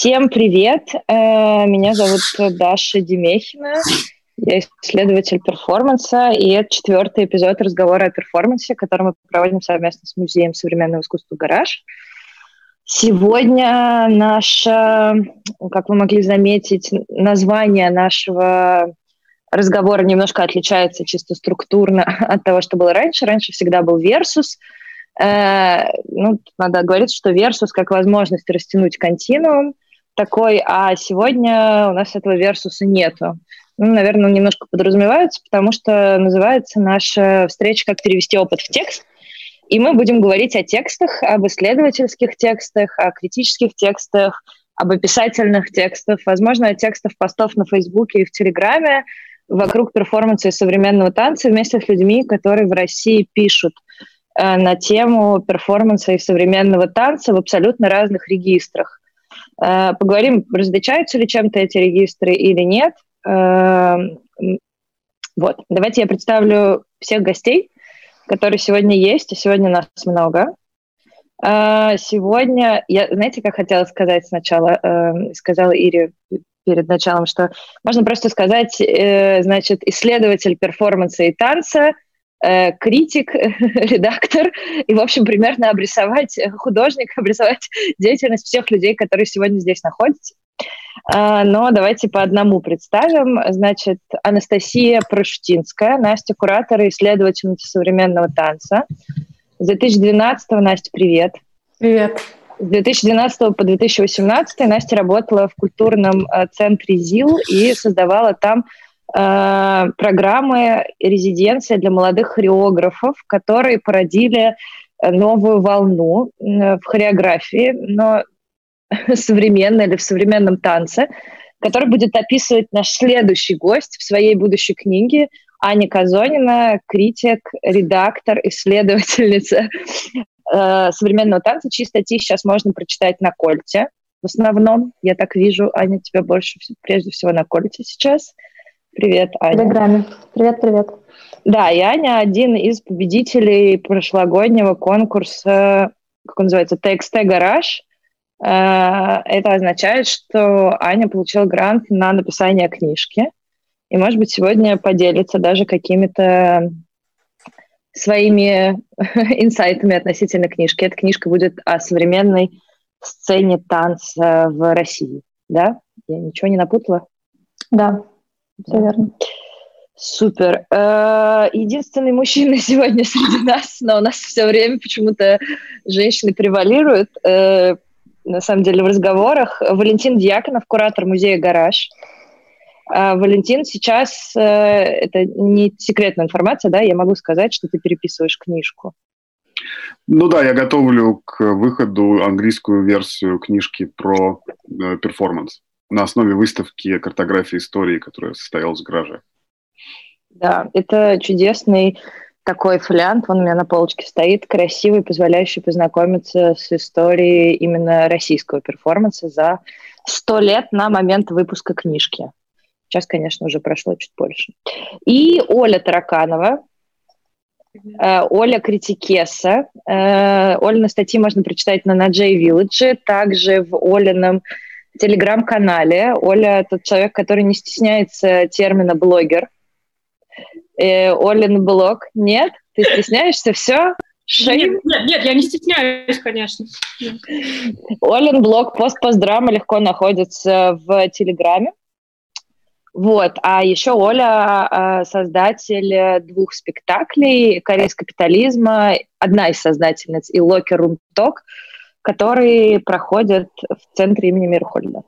Всем привет! Э, меня зовут Даша Демехина. Я исследователь перформанса, и это четвертый эпизод разговора о перформансе, который мы проводим совместно с Музеем современного искусства «Гараж». Сегодня наше, как вы могли заметить, название нашего разговора немножко отличается чисто структурно от того, что было раньше. Раньше всегда был «Версус», Э, ну, надо говорить, что версус как возможность растянуть континуум такой, а сегодня у нас этого версуса нету. Ну, наверное, немножко подразумевается, потому что называется наша встреча «Как перевести опыт в текст». И мы будем говорить о текстах, об исследовательских текстах, о критических текстах, об описательных текстах, возможно, о текстах постов на Фейсбуке и в Телеграме вокруг перформанса и современного танца вместе с людьми, которые в России пишут – Э, на тему перформанса и современного танца в абсолютно разных регистрах. Э, поговорим, различаются ли чем-то эти регистры или нет. Э, вот, давайте я представлю всех гостей, которые сегодня есть, и сегодня нас много. Сегодня, я, знаете, как хотела сказать сначала, сказала Ире перед началом, что можно просто сказать, значит, исследователь перформанса и танца – Э, критик, редактор и, в общем, примерно обрисовать э, художник, обрисовать деятельность всех людей, которые сегодня здесь находятся. А, но давайте по одному представим. Значит, Анастасия Прошутинская, Настя куратор и исследовательница современного танца. С 2012 Настя, привет. Привет. С 2012 по 2018 Настя работала в культурном э, центре ЗИЛ и создавала там программы резиденции для молодых хореографов, которые породили э, новую волну э, в хореографии, но современной или в современном танце, который будет описывать наш следующий гость в своей будущей книге Аня Казонина, критик, редактор, исследовательница э, современного танца, чьи статьи сейчас можно прочитать на Кольте. В основном, я так вижу, Аня, тебя больше, прежде всего, на Кольте сейчас. Привет, Аня. В Телеграме. Привет, привет. Да, и Аня один из победителей прошлогоднего конкурса, как он называется, TXT Гараж. Э, это означает, что Аня получила грант на написание книжки. И, может быть, сегодня поделится даже какими-то своими инсайтами относительно книжки. Эта книжка будет о современной сцене танца в России. Да? Я ничего не напутала? Да, все верно. Супер. Э, единственный мужчина сегодня среди нас, но у нас все время почему-то женщины превалируют. Э, на самом деле в разговорах. Валентин Дьяконов, куратор музея «Гараж». Э, Валентин, сейчас это не секретная информация, да, я могу сказать, что ты переписываешь книжку. Ну да, я готовлю к выходу английскую версию книжки про перформанс на основе выставки картографии истории, которая состоялась в гараже. Да, это чудесный такой фолиант, он у меня на полочке стоит, красивый, позволяющий познакомиться с историей именно российского перформанса за сто лет на момент выпуска книжки. Сейчас, конечно, уже прошло чуть больше. И Оля Тараканова, э, Оля Критикеса. Э, Оля на статьи можно прочитать на Наджей Вилледже, также в Олином телеграм-канале. Оля тот человек, который не стесняется термина блогер. Э, Олин блог. Нет? Ты стесняешься? Все? Нет, нет, нет, я не стесняюсь, конечно. Олин блог пост постдрама легко находится в Телеграме. Вот, а еще Оля а, создатель двух спектаклей «Корейс капитализма», одна из создательниц, и «Локер Рум Ток», которые проходят в центре имени Мирхольда.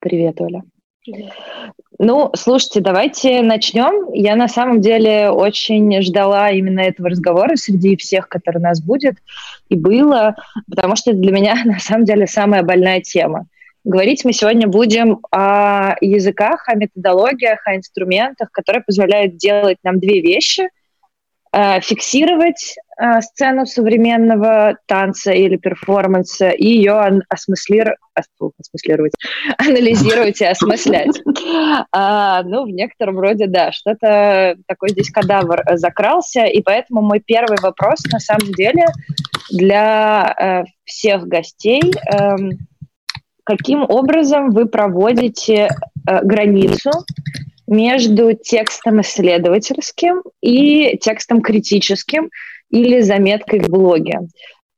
Привет, Оля. Привет. Ну, слушайте, давайте начнем. Я на самом деле очень ждала именно этого разговора среди всех, который у нас будет, и было, потому что для меня на самом деле самая больная тема. Говорить мы сегодня будем о языках, о методологиях, о инструментах, которые позволяют делать нам две вещи – фиксировать э, сцену современного танца или перформанса и ее осмыслир... осмыслировать, анализировать и осмыслять. А, ну, в некотором роде, да, что-то такой здесь кадавр закрался, и поэтому мой первый вопрос, на самом деле, для э, всех гостей, э, каким образом вы проводите э, границу между текстом исследовательским и текстом критическим или заметкой в блоге.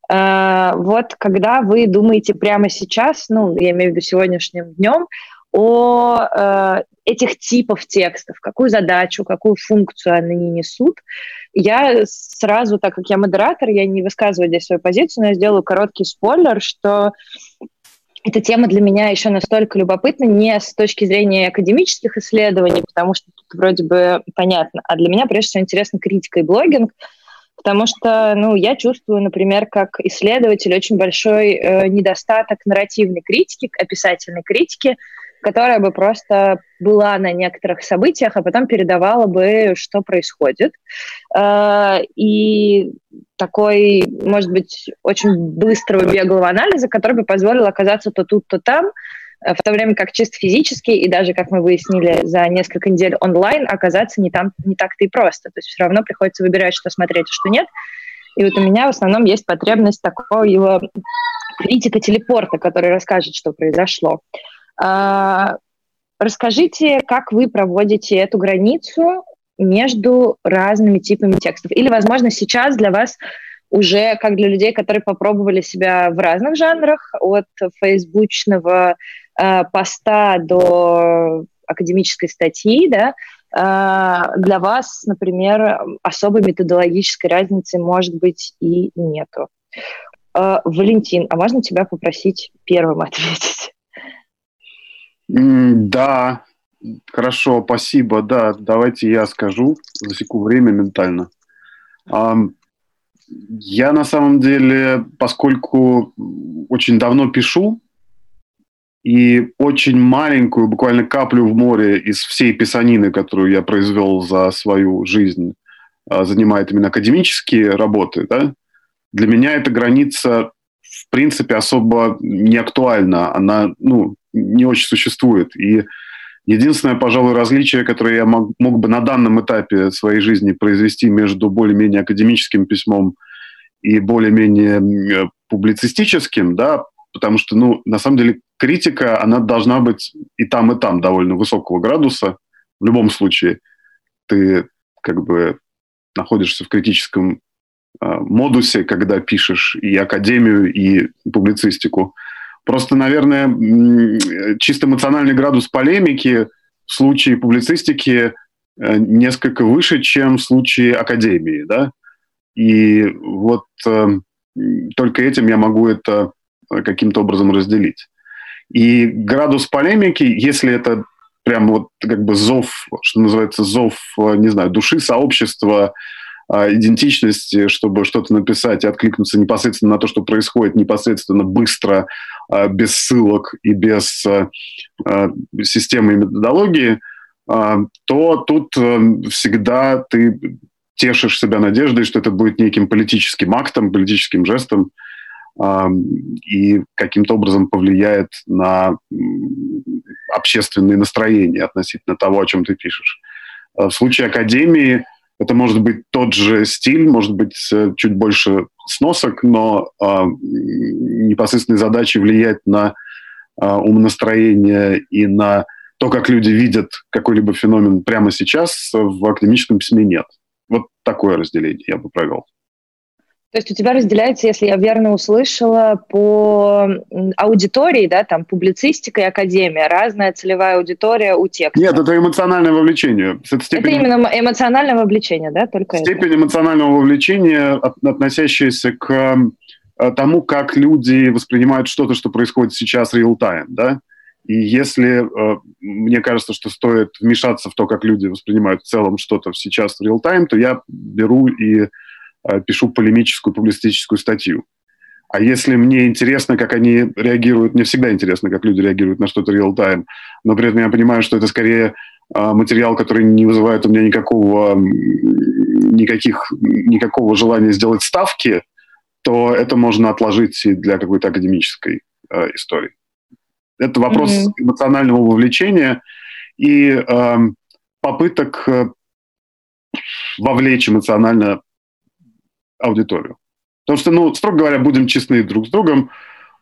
Э, вот когда вы думаете прямо сейчас, ну, я имею в виду сегодняшним днем, о э, этих типов текстов, какую задачу, какую функцию они несут. Я сразу, так как я модератор, я не высказываю здесь свою позицию, но я сделаю короткий спойлер, что эта тема для меня еще настолько любопытна не с точки зрения академических исследований, потому что тут вроде бы понятно, а для меня прежде всего интересна критика и блогинг, потому что, ну, я чувствую, например, как исследователь очень большой э, недостаток нарративной критики, описательной критики, которая бы просто была на некоторых событиях, а потом передавала бы, что происходит. Э, и такой, может быть, очень быстрого беглого анализа, который бы позволил оказаться то тут, то там, э, в то время как чисто физически, и даже, как мы выяснили, за несколько недель онлайн оказаться не, там, не так-то и просто. То есть все равно приходится выбирать, что смотреть, а что нет. И вот у меня в основном есть потребность такого его критика телепорта, который расскажет, что произошло. А, расскажите, как вы проводите эту границу между разными типами текстов? Или, возможно, сейчас для вас уже как для людей, которые попробовали себя в разных жанрах, от фейсбучного э, поста до академической статьи, да, э, для вас, например, особой методологической разницы, может быть, и нету. Э, Валентин, а можно тебя попросить первым ответить? Да, хорошо, спасибо. Да, давайте я скажу, засеку время ментально. Я на самом деле, поскольку очень давно пишу, и очень маленькую, буквально каплю в море из всей писанины, которую я произвел за свою жизнь, а, занимает именно академические работы, да, для меня эта граница в принципе особо не актуальна. Она, ну, не очень существует. И единственное, пожалуй, различие, которое я мог, мог бы на данном этапе своей жизни произвести между более-менее академическим письмом и более-менее публицистическим, да, потому что, ну, на самом деле, критика, она должна быть и там, и там довольно высокого градуса. В любом случае, ты как бы находишься в критическом э, модусе, когда пишешь и академию, и публицистику. Просто, наверное, чисто эмоциональный градус полемики в случае публицистики э, несколько выше, чем в случае академии, да. И вот э, только этим я могу это э, каким-то образом разделить. И градус полемики, если это прям вот как бы зов, что называется, зов, не знаю, души, сообщества, а, идентичности, чтобы что-то написать и откликнуться непосредственно на то, что происходит, непосредственно быстро, без ссылок и без а, системы и методологии, то тут всегда ты тешишь себя надеждой, что это будет неким политическим актом, политическим жестом и каким-то образом повлияет на общественные настроения относительно того, о чем ты пишешь. В случае академии это может быть тот же стиль, может быть чуть больше сносок, но э, непосредственной задачей влиять на э, умонастроение и на то, как люди видят какой-либо феномен прямо сейчас, в академическом письме нет. Вот такое разделение я бы провел. То есть у тебя разделяется, если я верно услышала, по аудитории, да, там публицистика и академия, разная целевая аудитория у текста. Нет, это эмоциональное вовлечение. Это, степень... это именно эмоциональное вовлечение, да, только Степень это. эмоционального вовлечения, относящаяся к э, тому, как люди воспринимают что-то, что происходит сейчас real-time, да. И если э, мне кажется, что стоит вмешаться в то, как люди воспринимают в целом что-то сейчас в real-time, то я беру и пишу полемическую публицистическую статью. А если мне интересно, как они реагируют, мне всегда интересно, как люди реагируют на что-то real-time, но при этом я понимаю, что это скорее э, материал, который не вызывает у меня никакого, никаких, никакого желания сделать ставки, то это можно отложить и для какой-то академической э, истории. Это вопрос mm-hmm. эмоционального вовлечения и э, попыток вовлечь эмоционально аудиторию. Потому что, ну, строго говоря, будем честны друг с другом,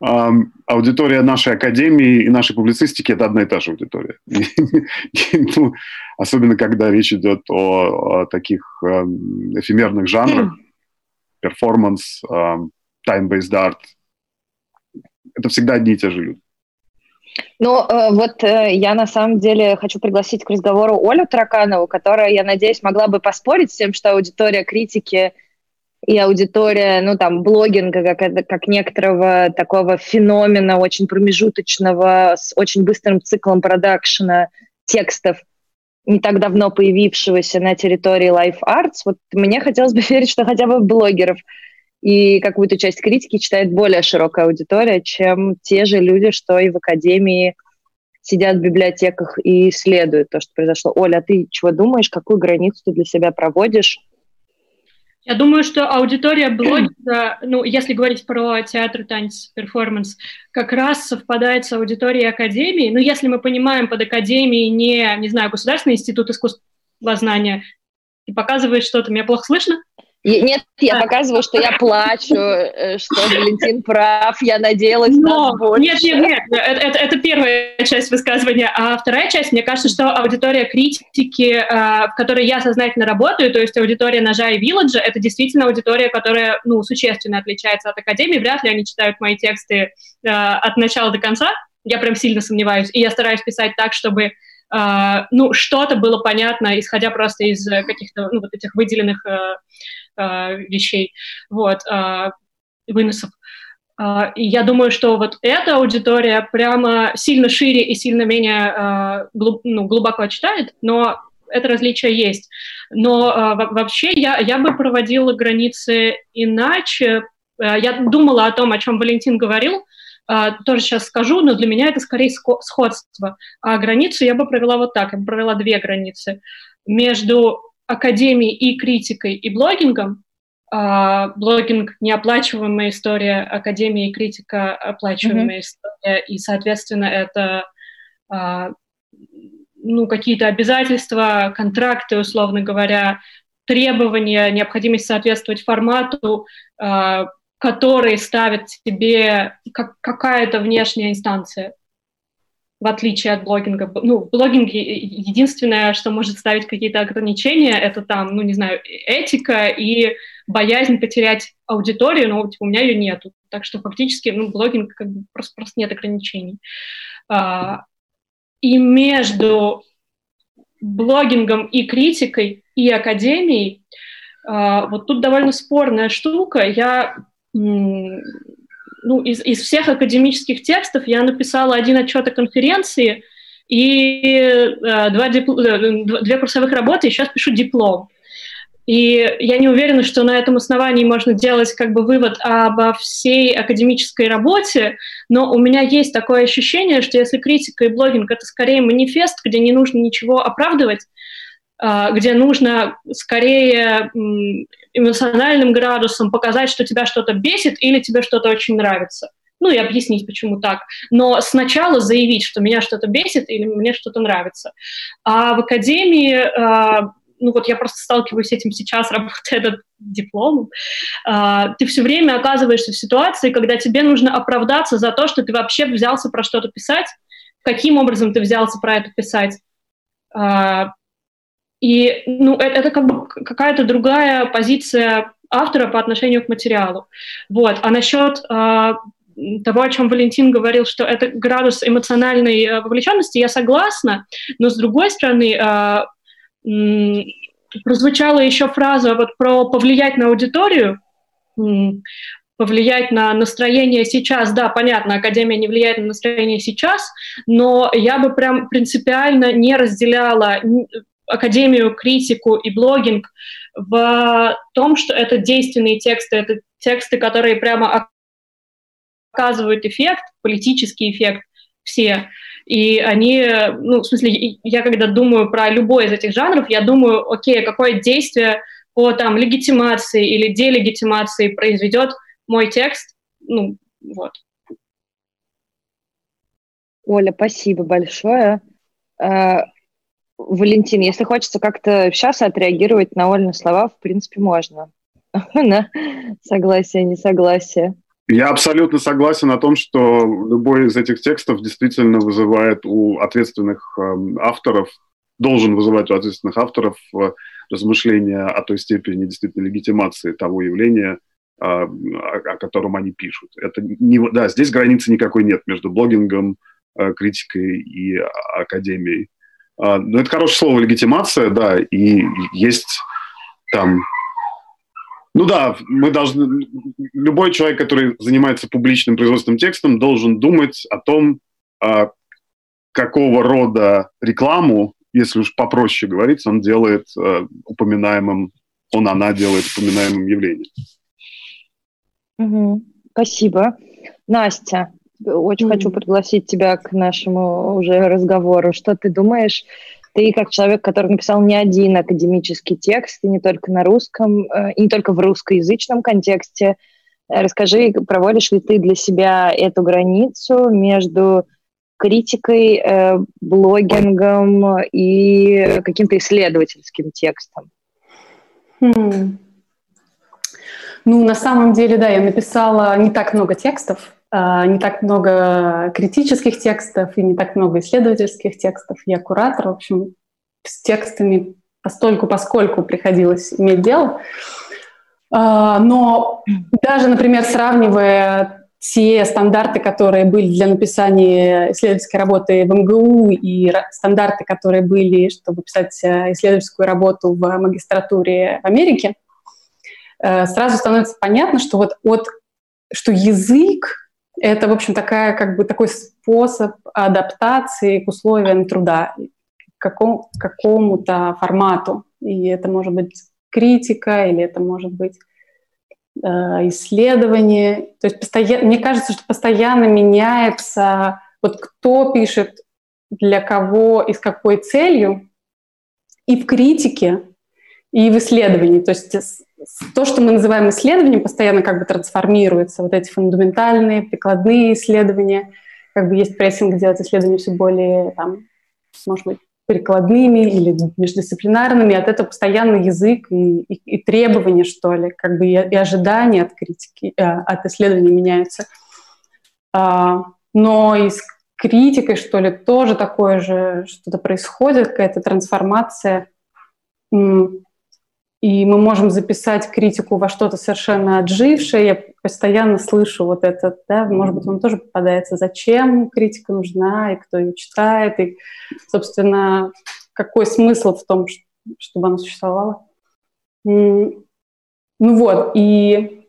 аудитория нашей академии и нашей публицистики – это одна и та же аудитория. Ну, особенно, когда речь идет о, о таких эфемерных жанрах, перформанс, time-based art. Это всегда одни и те же люди. Ну, э, вот э, я на самом деле хочу пригласить к разговору Олю Тараканову, которая, я надеюсь, могла бы поспорить с тем, что аудитория критики и аудитория, ну, там, блогинга, как, как некоторого такого феномена очень промежуточного, с очень быстрым циклом продакшена текстов, не так давно появившегося на территории Life Arts. Вот мне хотелось бы верить, что хотя бы блогеров и какую-то часть критики читает более широкая аудитория, чем те же люди, что и в академии сидят в библиотеках и исследуют то, что произошло. Оля, а ты чего думаешь, какую границу ты для себя проводишь? Я думаю, что аудитория блогера, ну, если говорить про театр, танец, перформанс, как раз совпадает с аудиторией академии. Ну, если мы понимаем под академией не, не знаю, Государственный институт искусствознания, ты показываешь что-то, меня плохо слышно? Нет, я показываю, что я плачу, э, что Валентин прав, я надеялась Но, на больше. Нет, нет, нет, это, это, это первая часть высказывания. А вторая часть, мне кажется, что аудитория критики, э, в которой я сознательно работаю, то есть аудитория «Ножа» и «Вилладжа», это действительно аудитория, которая ну, существенно отличается от Академии. Вряд ли они читают мои тексты э, от начала до конца. Я прям сильно сомневаюсь. И я стараюсь писать так, чтобы ну, что-то было понятно, исходя просто из каких-то, ну, вот этих выделенных uh, вещей, вот, выносов. И я думаю, что вот эта аудитория прямо сильно шире и сильно менее глуб, ну, глубоко читает, но это различие есть. Но вообще я, я бы проводила границы иначе. Я думала о том, о чем Валентин говорил, а, тоже сейчас скажу, но для меня это скорее сходство. А границу я бы провела вот так, я бы провела две границы. Между академией и критикой и блогингом, Uh, блогинг – неоплачиваемая история, академия и критика – оплачиваемая mm-hmm. история, и, соответственно, это uh, ну, какие-то обязательства, контракты, условно говоря, требования, необходимость соответствовать формату, uh, которые ставят тебе как, какая-то внешняя инстанция, в отличие от блогинга. Ну, в блогинге единственное, что может ставить какие-то ограничения, это там, ну, не знаю, этика и боязнь потерять аудиторию, но типа, у меня ее нету. Так что фактически, ну, блогинг как бы просто, просто нет ограничений. А, и между блогингом и критикой и академией а, вот тут довольно спорная штука. Я ну, из, из всех академических текстов я написала один отчет о конференции и э, два дипл... Э, две курсовых работы, и сейчас пишу диплом. И я не уверена, что на этом основании можно делать как бы вывод обо всей академической работе, но у меня есть такое ощущение, что если критика и блогинг — это скорее манифест, где не нужно ничего оправдывать, где нужно скорее эмоциональным градусом показать, что тебя что-то бесит или тебе что-то очень нравится. Ну и объяснить, почему так. Но сначала заявить, что меня что-то бесит или мне что-то нравится. А в академии а, ну вот я просто сталкиваюсь с этим сейчас, работая над дипломом, uh, ты все время оказываешься в ситуации, когда тебе нужно оправдаться за то, что ты вообще взялся про что-то писать, каким образом ты взялся про это писать, и ну, это, это как бы какая-то другая позиция автора по отношению к материалу. Вот. А насчет э, того, о чем Валентин говорил, что это градус эмоциональной э, вовлеченности, я согласна, но с другой стороны, э, э, прозвучала еще фраза вот про повлиять на аудиторию, повлиять на настроение сейчас. Да, понятно, Академия не влияет на настроение сейчас, но я бы прям принципиально не разделяла академию, критику и блогинг в том, что это действенные тексты, это тексты, которые прямо оказывают эффект, политический эффект все. И они, ну, в смысле, я когда думаю про любой из этих жанров, я думаю, окей, какое действие по там легитимации или делегитимации произведет мой текст, ну, вот. Оля, спасибо большое. Валентин, если хочется как-то сейчас отреагировать на Ольны слова, в принципе, можно. На согласие, несогласие. Я абсолютно согласен о том, что любой из этих текстов действительно вызывает у ответственных э, авторов, должен вызывать у ответственных авторов э, размышления о той степени действительно легитимации того явления, э, о, о котором они пишут. Это не, да, здесь границы никакой нет между блогингом, э, критикой и академией. Э, но это хорошее слово легитимация, да, и есть там ну да, мы должны, любой человек, который занимается публичным производством текстом, должен думать о том, а, какого рода рекламу, если уж попроще говорить, он делает а, упоминаемым, он, она делает упоминаемым явлением. Угу. Спасибо. Настя, очень хочу пригласить тебя к нашему уже разговору. Что ты думаешь ты как человек, который написал не один академический текст, и не только на русском, э, и не только в русскоязычном контексте, расскажи, проводишь ли ты для себя эту границу между критикой, э, блогингом и каким-то исследовательским текстом? Хм. Ну, на самом деле, да, я написала не так много текстов, не так много критических текстов и не так много исследовательских текстов. Я куратор, в общем, с текстами постольку поскольку приходилось иметь дело. А, но даже, например, сравнивая те стандарты, которые были для написания исследовательской работы в МГУ и стандарты, которые были, чтобы писать э, исследовательскую работу в магистратуре в Америке, э, сразу становится понятно, что вот от что язык это, в общем, такая, как бы такой способ адаптации к условиям труда, к какому, какому-то формату. И это может быть критика, или это может быть э, исследование. То есть постоянно, мне кажется, что постоянно меняется, вот кто пишет для кого и с какой целью, и в критике, и в исследовании. То есть то, что мы называем исследованием, постоянно как бы трансформируется. Вот эти фундаментальные, прикладные исследования. Как бы есть прессинг делать исследования все более, там, может быть, прикладными или междисциплинарными. От этого постоянно язык и, и, и требования, что ли, как бы и, и ожидания от критики, э, от исследований меняются. А, но и с критикой, что ли, тоже такое же что-то происходит, какая-то трансформация и мы можем записать критику во что-то совершенно отжившее. Я постоянно слышу вот это, да, может быть, вам тоже попадается, зачем критика нужна, и кто ее читает, и, собственно, какой смысл в том, чтобы она существовала. Ну вот, и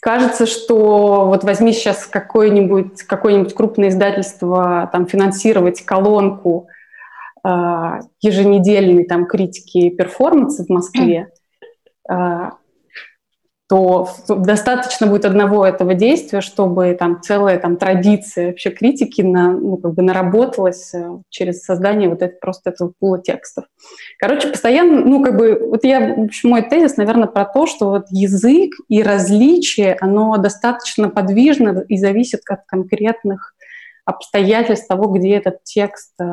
кажется, что вот возьми сейчас какое-нибудь какое крупное издательство там финансировать колонку еженедельной там критики перформанса в Москве, а, то достаточно будет одного этого действия, чтобы там целая там традиция вообще критики на, ну, как бы наработалась э, через создание вот это, просто этого пула текстов. Короче, постоянно, ну, как бы, вот я, в общем, мой тезис, наверное, про то, что вот язык и различие, оно достаточно подвижно и зависит от конкретных обстоятельств того, где этот текст э,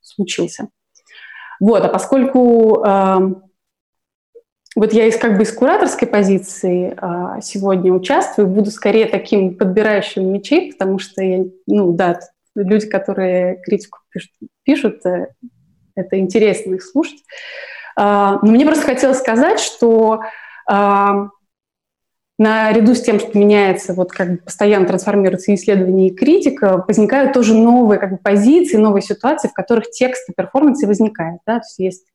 случился. Вот, а поскольку э, вот я из как бы из кураторской позиции э, сегодня участвую, буду скорее таким подбирающим мечей, потому что я, ну да, люди, которые критику пишут, пишут э, это интересно их слушать. Э, но мне просто хотелось сказать, что э, наряду с тем, что меняется, вот как бы постоянно трансформируется исследование и критика, возникают тоже новые как бы, позиции, новые ситуации, в которых текст и перформанс возникает. Да? То есть есть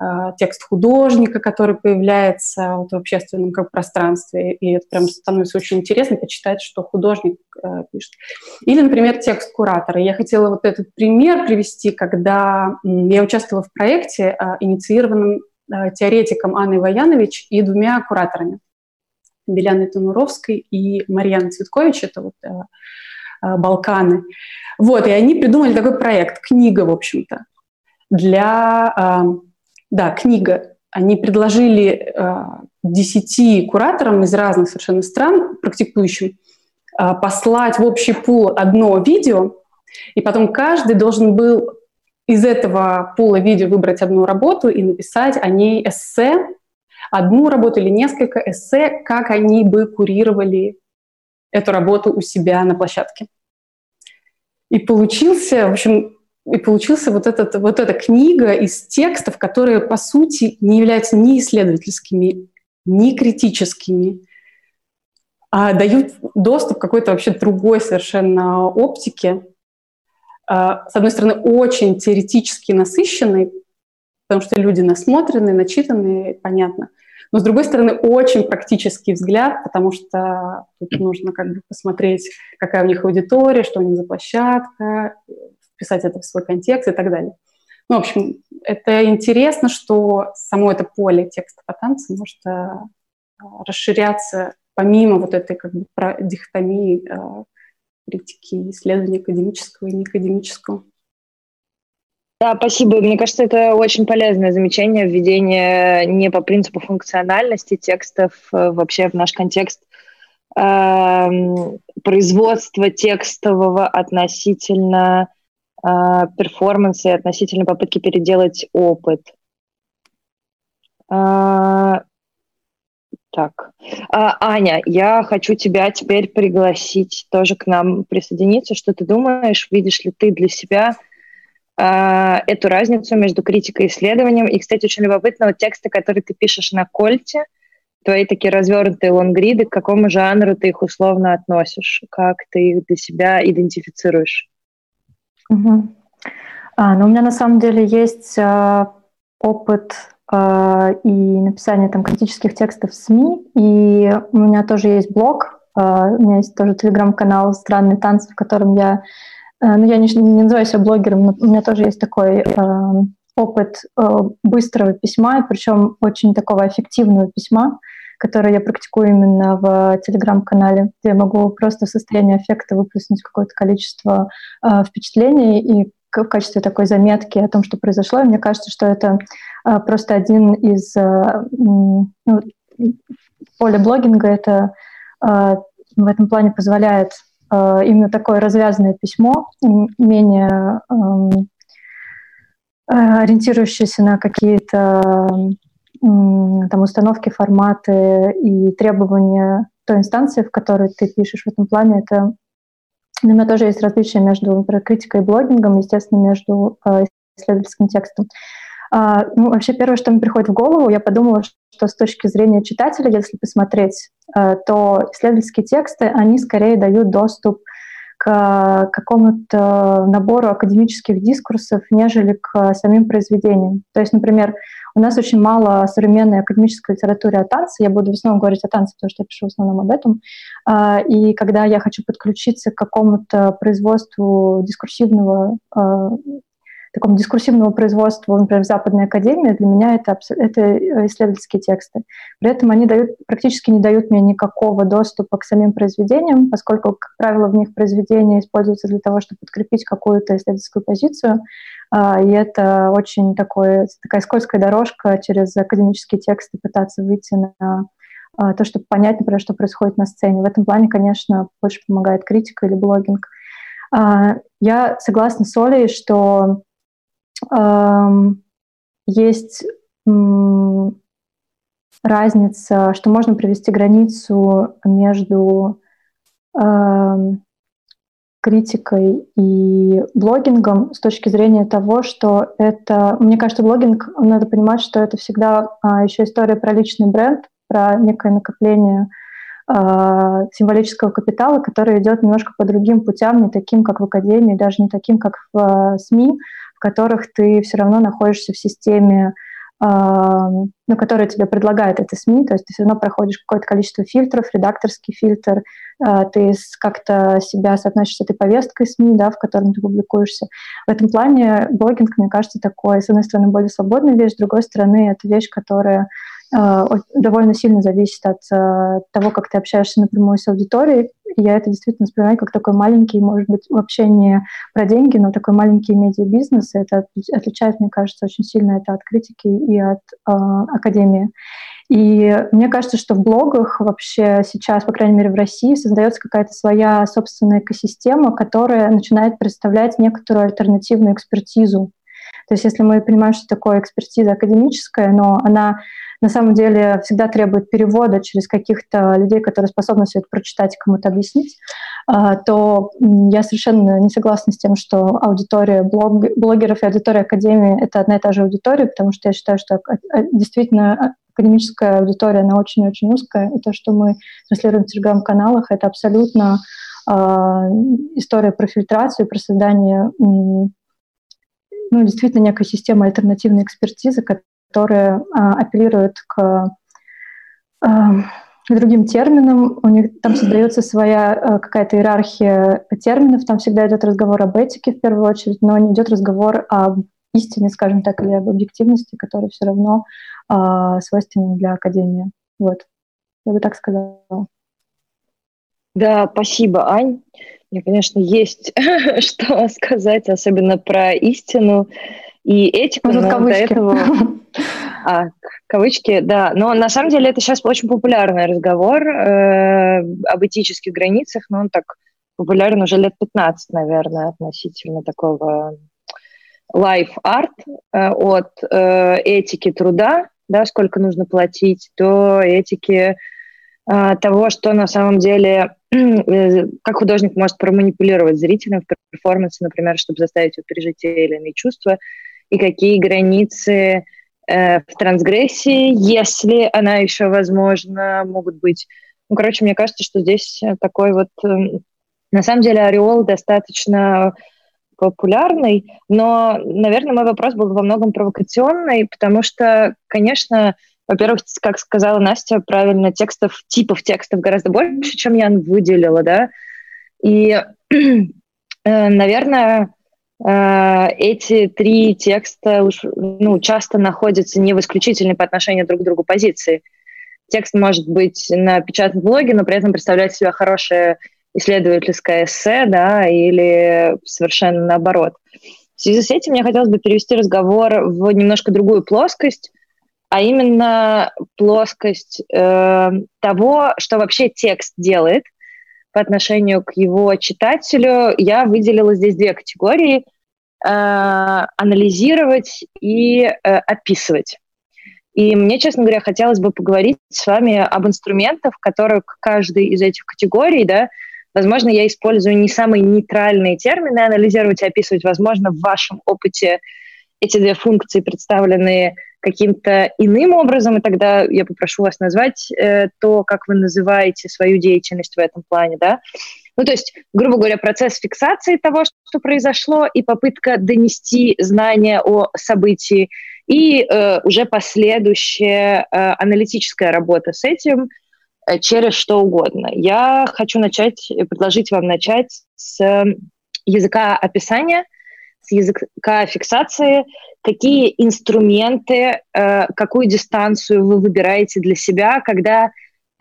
э, текст художника, который появляется вот, в общественном как, пространстве, и это прям становится очень интересно почитать, что художник э, пишет. Или, например, текст куратора. Я хотела вот этот пример привести, когда я участвовала в проекте, э, инициированном э, теоретиком Анной Ваянович и двумя кураторами – Беляной Тунуровской и Марьяны Цветкович, это вот э, э, Балканы. Вот, и они придумали такой проект, книга, в общем-то, для, э, да, книга. Они предложили десяти кураторам из разных совершенно стран, практикующим, послать в общий пул одно видео, и потом каждый должен был из этого пула видео выбрать одну работу и написать о ней эссе одну работу или несколько эссе, как они бы курировали эту работу у себя на площадке. И получился, в общем, и получился вот, этот, вот эта книга из текстов, которые, по сути, не являются ни исследовательскими, ни критическими, а дают доступ к какой-то вообще другой совершенно оптике. А, с одной стороны, очень теоретически насыщенный, потому что люди насмотренные, начитанные, понятно. Но, с другой стороны, очень практический взгляд, потому что тут нужно как бы посмотреть, какая у них аудитория, что у них за площадка, вписать это в свой контекст и так далее. Ну, в общем, это интересно, что само это поле текста по танцам может а, расширяться помимо вот этой как бы дихотомии э, критики исследования академического и неакадемического. Да, спасибо. Мне кажется, это очень полезное замечание, введение не по принципу функциональности текстов э, вообще в наш контекст э, производства текстового относительно э, перформанса и относительно попытки переделать опыт. Э, так, а, Аня, я хочу тебя теперь пригласить тоже к нам присоединиться. Что ты думаешь? Видишь ли ты для себя эту разницу между критикой и исследованием? И, кстати, очень любопытно, вот тексты, которые ты пишешь на кольте, твои такие развернутые лонгриды, к какому жанру ты их условно относишь? Как ты их для себя идентифицируешь? Угу. А, ну, у меня на самом деле есть э, опыт а, и написание там критических текстов в СМИ. И у меня тоже есть блог, а, у меня есть тоже телеграм-канал «Странные танцы», в котором я, ну, я не, не называю себя блогером, но у меня тоже есть такой а, опыт э, быстрого письма, причем очень такого эффективного письма, которое я практикую именно в телеграм-канале, где я могу просто в состоянии эффекта выплеснуть какое-то количество э, впечатлений и в качестве такой заметки о том, что произошло. И мне кажется, что это а, просто один из а, ну, поля блогинга. Это а, в этом плане позволяет именно такое развязанное письмо, менее ориентирующееся на какие-то там установки, форматы и требования той инстанции, в которой ты пишешь в этом плане, это у меня тоже есть различия между например, критикой и блогингом, естественно, между э, исследовательским текстом. А, ну, вообще, первое, что мне приходит в голову, я подумала, что с точки зрения читателя, если посмотреть, э, то исследовательские тексты, они скорее дают доступ к какому-то набору академических дискурсов, нежели к самим произведениям. То есть, например, у нас очень мало современной академической литературы о танце. Я буду в основном говорить о танце, потому что я пишу в основном об этом. А, и когда я хочу подключиться к какому-то производству дискурсивного а, такому дискурсивному производству, например, в Западной Академии, для меня это, это э, исследовательские тексты. При этом они дают, практически не дают мне никакого доступа к самим произведениям, поскольку, как правило, в них произведения используются для того, чтобы подкрепить какую-то исследовательскую позицию, а, и это очень такой, такая скользкая дорожка через академические тексты пытаться выйти на а, то, чтобы понять, например, что происходит на сцене. В этом плане, конечно, больше помогает критика или блогинг. А, я согласна с Олей, что есть разница, что можно провести границу между критикой и блогингом с точки зрения того, что это, мне кажется, блогинг, надо понимать, что это всегда а, еще история про личный бренд, про некое накопление а, символического капитала, который идет немножко по другим путям, не таким, как в академии, даже не таким, как в а, СМИ, которых ты все равно находишься в системе, ну, которая тебе предлагает эти СМИ, то есть ты все равно проходишь какое-то количество фильтров, редакторский фильтр, а, ты как-то себя соотносишь с этой повесткой СМИ, да, в котором ты публикуешься. В этом плане блогинг, мне кажется, такой, с одной стороны, более свободная вещь, с другой стороны, это вещь, которая Э, довольно сильно зависит от э, того, как ты общаешься напрямую с аудиторией. И я это действительно воспринимаю как такой маленький, может быть, вообще не про деньги, но такой маленький медиабизнес. Это отличает, мне кажется, очень сильно это от критики и от э, академии. И мне кажется, что в блогах вообще сейчас, по крайней мере в России, создается какая-то своя собственная экосистема, которая начинает представлять некоторую альтернативную экспертизу. То есть если мы понимаем, что такое экспертиза академическая, но она на самом деле всегда требует перевода через каких-то людей, которые способны все это прочитать и кому-то объяснить, а, то я совершенно не согласна с тем, что аудитория блог, блогеров и аудитория академии — это одна и та же аудитория, потому что я считаю, что действительно академическая аудитория, она очень-очень узкая, и то, что мы транслируем в телеграм-каналах, это абсолютно история про фильтрацию, про создание ну, действительно некой системы альтернативной экспертизы, которая э, апеллирует к, э, к другим терминам. У них там создается своя э, какая-то иерархия терминов, там всегда идет разговор об этике в первую очередь, но не идет разговор об истине, скажем так, или об объективности, которая все равно э, свойственен для Академии. Вот, я бы так сказала. Да, спасибо, Ань. Мне, конечно, есть что сказать, особенно про истину и этику. Ну, кавычки. этого... А, кавычки, да. Но на самом деле это сейчас очень популярный разговор э, об этических границах, но он так популярен уже лет 15, наверное, относительно такого life-art э, от э, этики труда да, сколько нужно платить, до этики э, того, что на самом деле, э, как художник может проманипулировать зрителем в перформансе, например, чтобы заставить его пережить те или иные чувства, и какие границы э, в трансгрессии, если она еще возможна, могут быть. Ну, короче, мне кажется, что здесь такой вот, э, на самом деле, ореол достаточно популярный, но, наверное, мой вопрос был во многом провокационный, потому что, конечно, во-первых, как сказала Настя правильно, текстов, типов текстов гораздо больше, чем я выделила, да, и, э, наверное, э, эти три текста уж, ну, часто находятся не в исключительной по отношению друг к другу позиции. Текст может быть на печатном блоге, но при этом представлять себя хорошее исследовательское эссе, да, или совершенно наоборот. В связи с этим мне хотелось бы перевести разговор в немножко другую плоскость, а именно плоскость э, того, что вообще текст делает по отношению к его читателю. Я выделила здесь две категории э, – анализировать и э, описывать. И мне, честно говоря, хотелось бы поговорить с вами об инструментах, которые к каждой из этих категорий да, Возможно, я использую не самые нейтральные термины анализировать и описывать. Возможно, в вашем опыте эти две функции представлены каким-то иным образом, и тогда я попрошу вас назвать э, то, как вы называете свою деятельность в этом плане, да. Ну, то есть, грубо говоря, процесс фиксации того, что произошло, и попытка донести знания о событии, и э, уже последующая э, аналитическая работа с этим – Э, через что угодно. Я хочу начать, э, предложить вам начать с языка описания, с языка фиксации, какие инструменты, э, какую дистанцию вы выбираете для себя, когда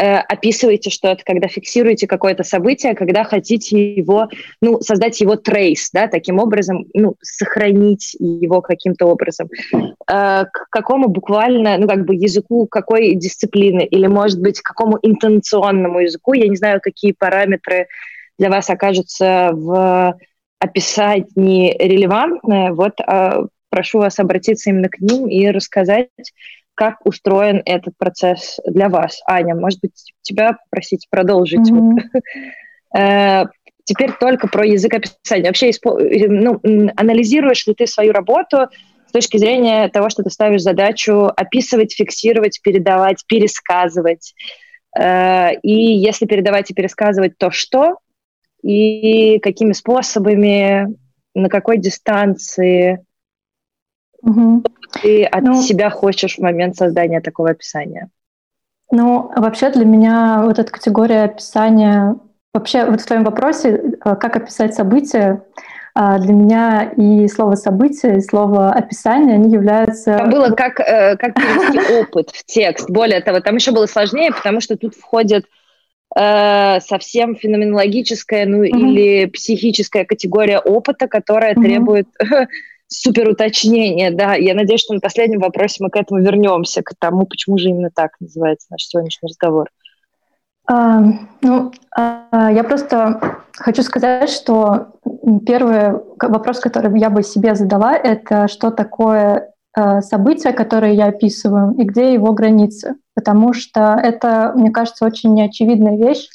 Э, описываете что-то, когда фиксируете какое-то событие, когда хотите его, ну, создать его трейс, да, таким образом, ну, сохранить его каким-то образом. Э, к какому буквально, ну, как бы языку какой дисциплины, или, может быть, к какому интенционному языку, я не знаю, какие параметры для вас окажутся в описании релевантные, вот э, прошу вас обратиться именно к ним и рассказать, как устроен этот процесс для вас. Аня, может быть, тебя попросить продолжить? Mm-hmm. Теперь только про язык описания. Вообще, ну, анализируешь ли ты свою работу с точки зрения того, что ты ставишь задачу описывать, фиксировать, передавать, пересказывать? Э, и если передавать и пересказывать, то что? И какими способами, на какой дистанции? Угу. Ты от ну, себя хочешь в момент создания такого описания? Ну, вообще для меня вот эта категория описания, вообще вот в твоем вопросе, э, как описать события, э, для меня и слово событие, и слово описание, они являются... Там было как, э, как перевести опыт в текст. Более того, там еще было сложнее, потому что тут входит совсем феноменологическая, ну или психическая категория опыта, которая требует супер уточнение, да. Я надеюсь, что на последнем вопросе мы к этому вернемся, к тому, почему же именно так называется наш сегодняшний разговор. А, ну, а, я просто хочу сказать, что первый вопрос, который я бы себе задала, это что такое э, событие, которое я описываю, и где его границы. Потому что это, мне кажется, очень неочевидная вещь,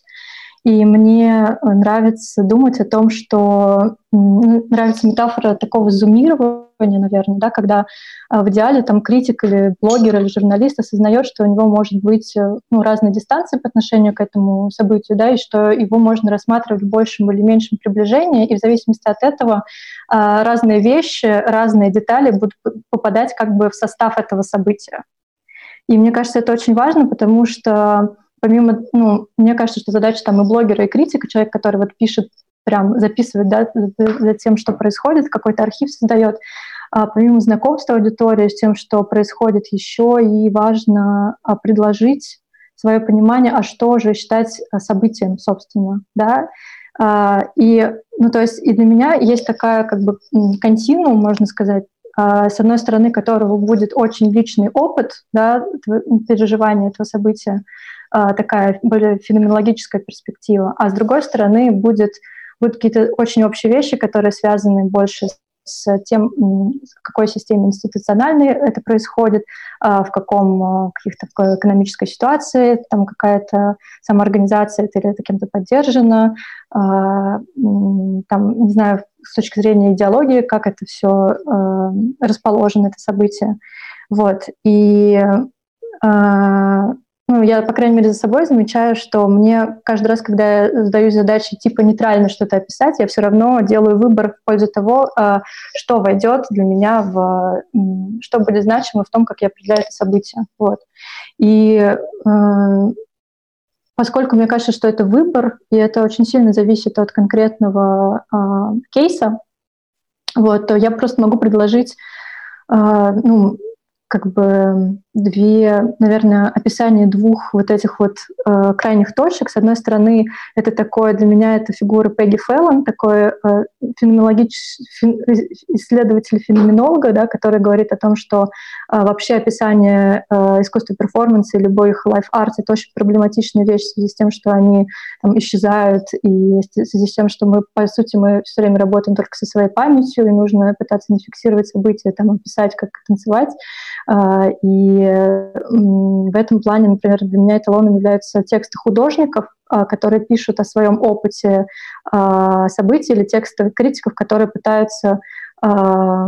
и мне нравится думать о том, что нравится метафора такого зумирования, наверное, да, когда а, в идеале там критик или блогер или журналист осознает, что у него может быть э, ну, разные дистанции по отношению к этому событию, да, и что его можно рассматривать в большем или меньшем приближении, и в зависимости от этого разные вещи, разные детали будут попадать как бы в состав этого события. И мне кажется, это очень важно, потому что помимо, ну, мне кажется, что задача там и блогера, и критика, человек, который вот пишет, прям записывает, да, за тем, что происходит, какой-то архив создает, а помимо знакомства аудитории с тем, что происходит еще, и важно а, предложить свое понимание, а что же считать а, событием, собственно, да, а, и, ну, то есть и для меня есть такая как бы континуум, можно сказать, с одной стороны, которого будет очень личный опыт, да, переживания этого события, такая более феноменологическая перспектива, а с другой стороны будет, будут какие-то очень общие вещи, которые связаны больше с тем, в какой системе институциональной это происходит, а, в каком а, каких-то экономической ситуации, там какая-то самоорганизация это или это кем-то поддержана, там, не знаю, с точки зрения идеологии, как это все расположено, это событие. Вот. И ну, я, по крайней мере, за собой замечаю, что мне каждый раз, когда я задаюсь задачей типа нейтрально что-то описать, я все равно делаю выбор в пользу того, а, что войдет для меня в... что будет значимо в том, как я определяю это событие. Вот. И э, поскольку мне кажется, что это выбор, и это очень сильно зависит от конкретного э, кейса, вот, то я просто могу предложить э, ну, как бы две, наверное, описание двух вот этих вот э, крайних точек. С одной стороны, это такое для меня это фигура Пегги Фелан, такой э, феноменологич, фен, исследователь феноменолога, да, который говорит о том, что э, вообще описание э, искусства перформанса и любой их live art — это очень проблематичная вещь в связи с тем, что они там исчезают, и в связи с тем, что мы, по сути, мы все время работаем только со своей памятью, и нужно пытаться не фиксировать события, там, описать, как танцевать. Э, и в этом плане, например, для меня эталоном являются тексты художников, а, которые пишут о своем опыте а, событий или тексты критиков, которые пытаются а,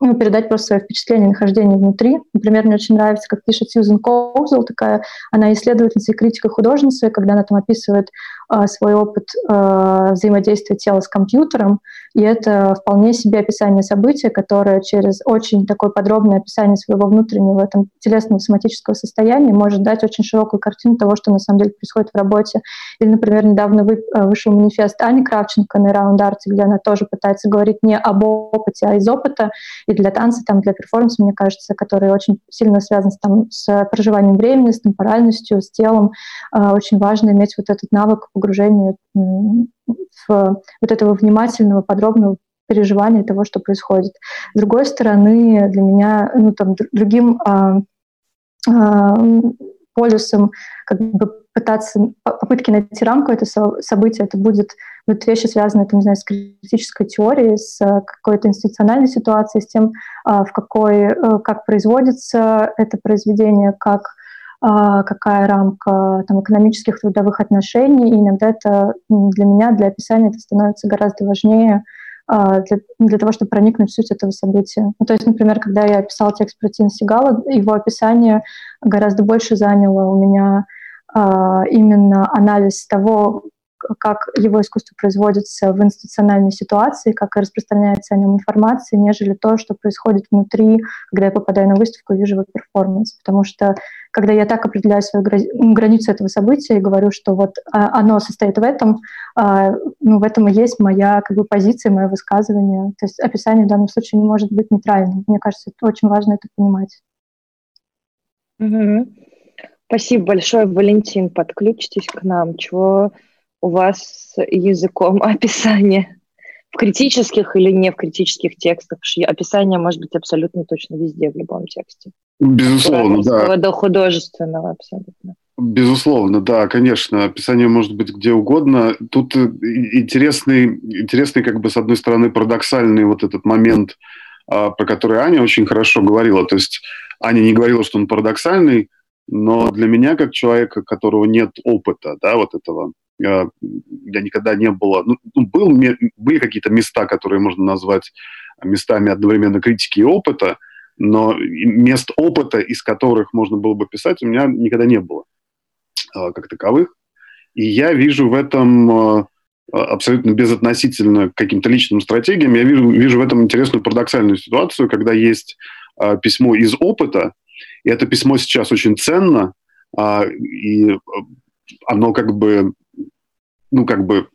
ну, передать просто свое впечатление нахождения внутри. Например, мне очень нравится, как пишет Сьюзен Коузел, такая, она исследовательница и критика художница, когда она там описывает э, свой опыт э, взаимодействия тела с компьютером, и это вполне себе описание события, которое через очень такое подробное описание своего внутреннего там, телесного соматического состояния может дать очень широкую картину того, что на самом деле происходит в работе. Или, например, недавно э, вышел манифест Ани Кравченко на Round Art, где она тоже пытается говорить не об опыте, а из опыта, и для танца, там, для перформанса, мне кажется, который очень сильно связан там, с проживанием времени, с темпоральностью, с телом. Э, очень важно иметь вот этот навык погружения вот этого внимательного, подробного переживания того, что происходит. С другой стороны, для меня, ну, там, другим а, а, полюсом как бы пытаться, попытки найти рамку это событие, это будет, будут вещи, связанные, там, не знаю, с критической теорией, с какой-то институциональной ситуацией, с тем, а, в какой, э, как производится это произведение, как а, какая рамка там, экономических трудовых отношений, и иногда это для меня, для описания это становится гораздо важнее а, для, для того, чтобы проникнуть в суть этого события. Ну, то есть, например, когда я писала текст про Тина Сигала, его описание гораздо больше заняло у меня а, именно анализ того, как его искусство производится в институциональной ситуации, как распространяется о нем информация, нежели то, что происходит внутри, когда я попадаю на выставку и вижу его перформанс. Потому что когда я так определяю свою границу этого события и говорю, что вот а, оно состоит в этом, а, ну, в этом и есть моя как бы, позиция, мое высказывание. То есть описание в данном случае не может быть нейтральным. Мне кажется, это очень важно это понимать. Угу. Спасибо большое, Валентин. Подключитесь к нам. Чего у вас языком описания в критических или не в критических текстах? Описание может быть абсолютно точно везде, в любом тексте. Безусловно, да. До художественного абсолютно. Безусловно, да, конечно, описание может быть где угодно. Тут интересный, интересный, как бы, с одной стороны, парадоксальный вот этот момент про который Аня очень хорошо говорила. То есть Аня не говорила, что он парадоксальный, но для меня, как человека, которого нет опыта, да, вот этого, я никогда не было, ну, ну был, были какие-то места, которые можно назвать местами одновременно критики и опыта, но мест опыта, из которых можно было бы писать, у меня никогда не было как таковых. И я вижу в этом абсолютно безотносительно к каким-то личным стратегиям, я вижу, вижу в этом интересную парадоксальную ситуацию, когда есть письмо из опыта, и это письмо сейчас очень ценно, и оно как бы, ну как бы,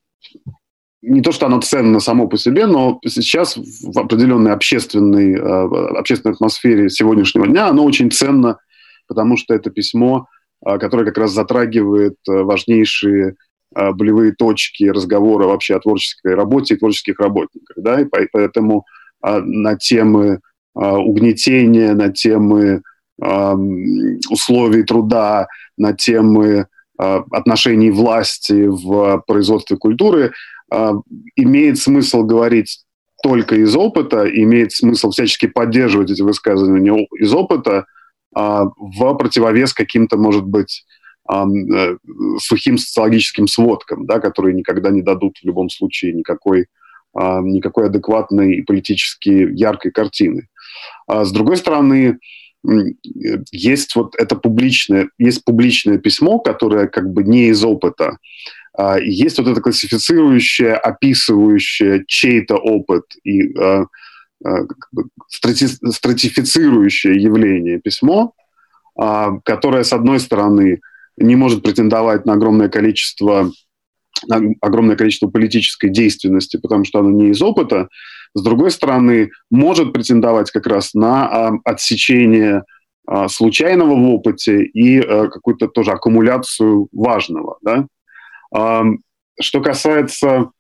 не то, что оно ценно само по себе, но сейчас в определенной общественной, э, общественной атмосфере сегодняшнего дня оно очень ценно, потому что это письмо, э, которое как раз затрагивает важнейшие а, болевые точки разговора вообще о творческой работе и творческих работниках. Да? И поэтому на темы угнетения, на темы условий труда, на темы отношений власти в производстве культуры имеет смысл говорить только из опыта, имеет смысл всячески поддерживать эти высказывания из опыта в противовес каким-то, может быть, Э, сухим социологическим сводкам, да, которые никогда не дадут в любом случае никакой, никакой адекватной политически яркой картины. А с другой стороны, есть вот это публичное, есть публичное письмо, которое как бы не из опыта, а есть вот это классифицирующее, описывающее чей-то опыт и а, а, как бы стратифицирующее явление письмо, которое, с одной стороны, не может претендовать на огромное количество огромное количество политической действенности, потому что оно не из опыта. С другой стороны, может претендовать как раз на а, отсечение а, случайного в опыте и а, какую-то тоже аккумуляцию важного. Да? Что касается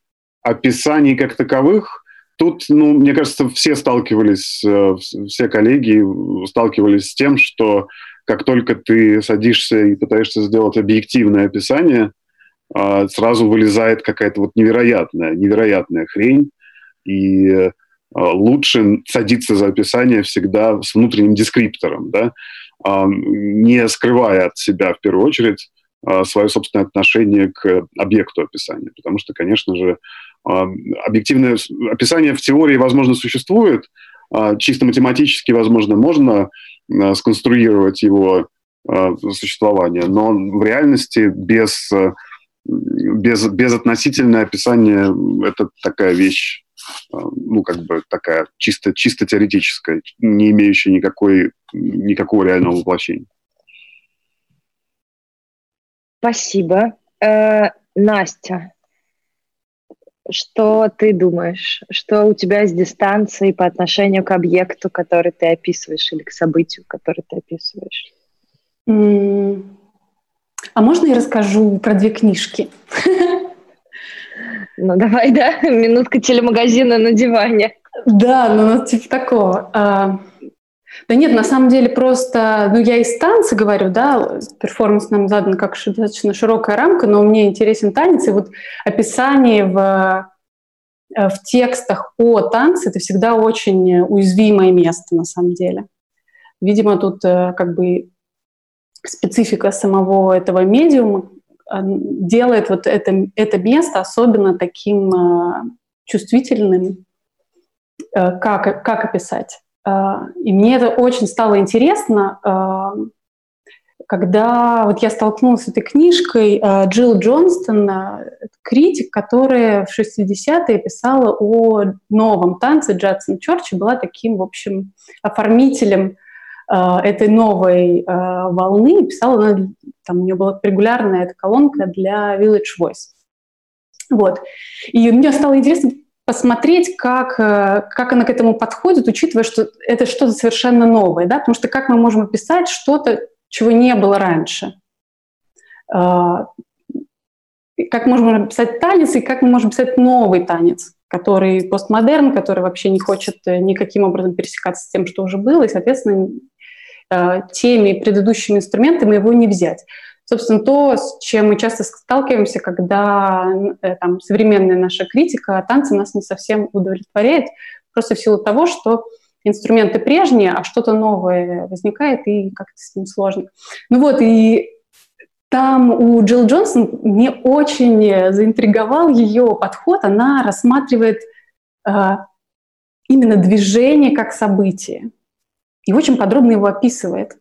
описаний как таковых, тут, ну, мне кажется, все сталкивались, э, все коллеги сталкивались с тем, что как только ты садишься и пытаешься сделать объективное описание, а, сразу вылезает какая-то вот невероятная, невероятная хрень, и а, лучше садиться за описание всегда с внутренним дескриптором, да, а, не скрывая от себя в первую очередь свое собственное отношение к объекту описания, потому что, конечно же, объективное описание в теории, возможно, существует, чисто математически, возможно, можно сконструировать его существование, но в реальности без, без, без относительное описание это такая вещь, ну, как бы такая чисто, чисто теоретическая, не имеющая никакой, никакого реального воплощения. Спасибо. Э, Настя, что ты думаешь? Что у тебя с дистанцией по отношению к объекту, который ты описываешь, или к событию, который ты описываешь? А можно я расскажу про две книжки? Ну, давай, да, минутка телемагазина на диване. Да, ну, типа такого. А, да нет, на самом деле просто, ну я из танца говорю, да, перформанс нам задан как достаточно широкая рамка, но мне интересен танец, и вот описание в, э, в текстах о танце — это всегда очень уязвимое место на самом деле. Видимо, тут э, как бы специфика самого этого медиума э, делает вот это, это место особенно таким чувствительным, как, как описать. А, и мне это очень стало интересно, а, когда вот я столкнулась с этой книжкой а, Джилл Джонстон, критик, которая в 60-е писала о новом танце Джадсон Чорчи, была таким, в общем, оформителем этой новой волны. Писала она, там у нее была регулярная эта колонка для Village Voice. Вот. И мне стало интересно, посмотреть, как, э, как она к этому подходит, учитывая, что это что-то совершенно новое, да, потому что как мы можем описать что-то, чего не было раньше. Как мы можем описать танец и как мы можем писать новый танец, который постмодерн, который вообще не хочет э, никаким образом пересекаться с тем, что уже было, и, соответственно, э, теми предыдущими инструментами его не взять. Собственно, то, с чем мы часто сталкиваемся, когда э, там, современная наша критика танца нас не совсем удовлетворяет, просто в силу того, что инструменты прежние, а что-то новое возникает, и как-то с ним сложно. Ну вот, и там у Джилл Джонсон мне очень заинтриговал ее подход. Она рассматривает э, именно движение как событие и очень подробно его описывает.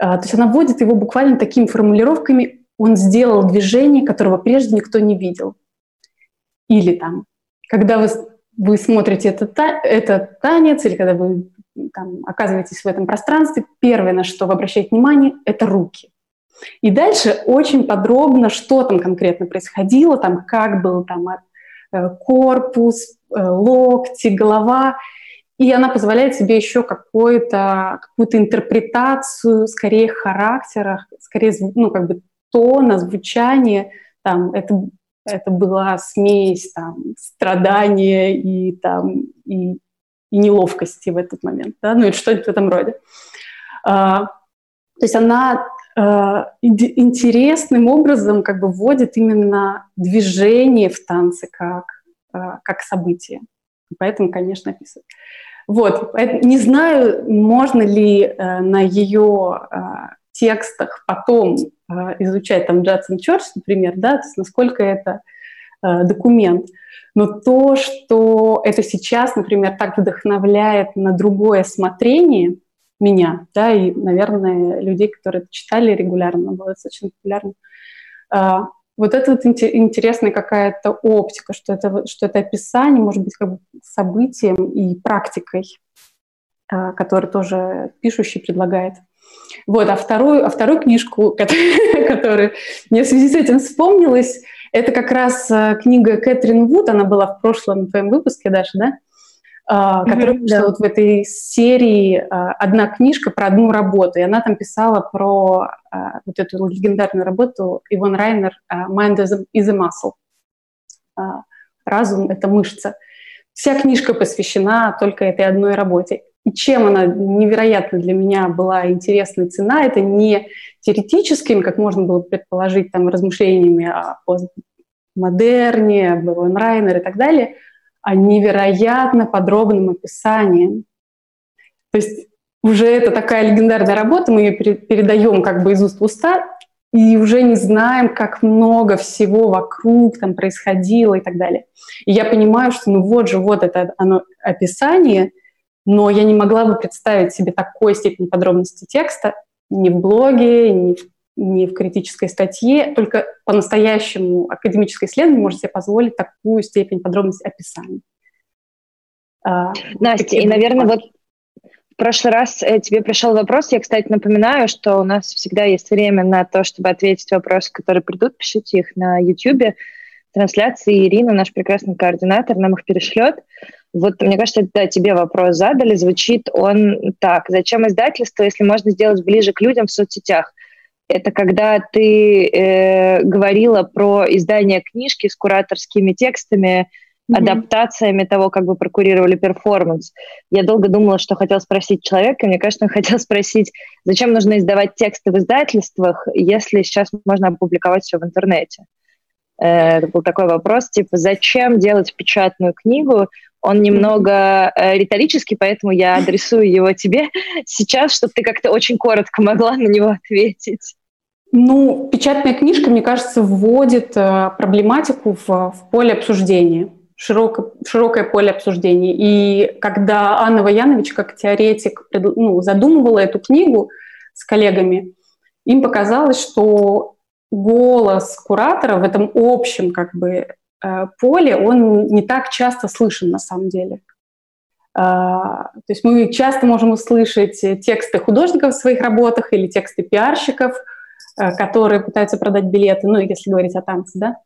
Э, то есть она вводит его буквально такими формулировками. Он сделал движение, которого прежде никто не видел. Или там, когда вы, вы смотрите этот, этот танец, или когда вы там, оказываетесь в этом пространстве, первое, на что вы обращаете внимание, это руки. И дальше очень подробно, что там конкретно происходило, там как был там э, корпус, э, локти, голова. И она позволяет себе еще какую-то какую интерпретацию, скорее характера, скорее ну, как бы тона, звучания. Там, это, это была смесь там, страдания и, там, и, и неловкости в этот момент. Да? Ну, или что-нибудь в этом роде. А, то есть она Э, интересным образом как бы вводит именно движение в танце как, э, как событие. Поэтому, конечно, описывает. Вот. Не знаю, можно ли э, на ее текстах потом изучать там Джадсон Чорч, например, да, то есть насколько это документ. Но то, что это сейчас, например, так вдохновляет на другое смотрение – меня, да, и, наверное, людей, которые это читали регулярно, было достаточно популярно. Вот это вот интересная какая-то оптика, что это, что это описание может быть как бы событием и практикой, а, которую тоже пишущий предлагает. Вот, а вторую, а вторую книжку, которую мне в связи с этим вспомнилась, это как раз а, книга Кэтрин Вуд, она была в прошлом твоем выпуске даже, да? Uh, которая mm-hmm, да. вот в этой серии uh, одна книжка про одну работу, и она там писала про uh, вот эту легендарную работу Иван Райнер «Mind is a, muscle». Разум — это мышца. Вся книжка посвящена только этой одной работе. И чем она невероятно для меня была интересной цена, это не теоретическими, как можно было предположить, там, размышлениями о постмодерне, Иван Райнер и так далее — а невероятно подробным описанием. То есть уже это такая легендарная работа, мы ее передаем как бы из уст в уста, и уже не знаем, как много всего вокруг там происходило и так далее. И я понимаю, что ну вот же, вот это оно описание, но я не могла бы представить себе такой степени подробности текста ни в блоге, ни в не в критической статье, только по-настоящему академическое исследование может себе позволить такую степень подробности описания. А, Настя, и, наверное, вот в прошлый раз э, тебе пришел вопрос. Я, кстати, напоминаю, что у нас всегда есть время на то, чтобы ответить вопросы, которые придут. Пишите их на YouTube. Трансляции Ирина, наш прекрасный координатор, нам их перешлет. Вот, мне кажется, это тебе вопрос задали. Звучит он так. Зачем издательство, если можно сделать ближе к людям в соцсетях? Это когда ты э, говорила про издание книжки с кураторскими текстами, mm-hmm. адаптациями того, как вы прокурировали перформанс. Я долго думала, что хотел спросить человека. Мне кажется, он хотел спросить, зачем нужно издавать тексты в издательствах, если сейчас можно опубликовать все в интернете. Э, это был такой вопрос, типа, зачем делать печатную книгу, он немного э, риторический, поэтому я адресую его тебе сейчас, чтобы ты как-то очень коротко могла на него ответить. Ну, печатная книжка, мне кажется, вводит э, проблематику в, в поле обсуждения, широкое, широкое поле обсуждения. И когда Анна Ваянович, как теоретик, ну, задумывала эту книгу с коллегами, им показалось, что голос куратора в этом общем как бы э, поле, он не так часто слышен на самом деле. А, то есть мы часто можем услышать тексты художников в своих работах или тексты пиарщиков – которые пытаются продать билеты, ну, если говорить о танце, да,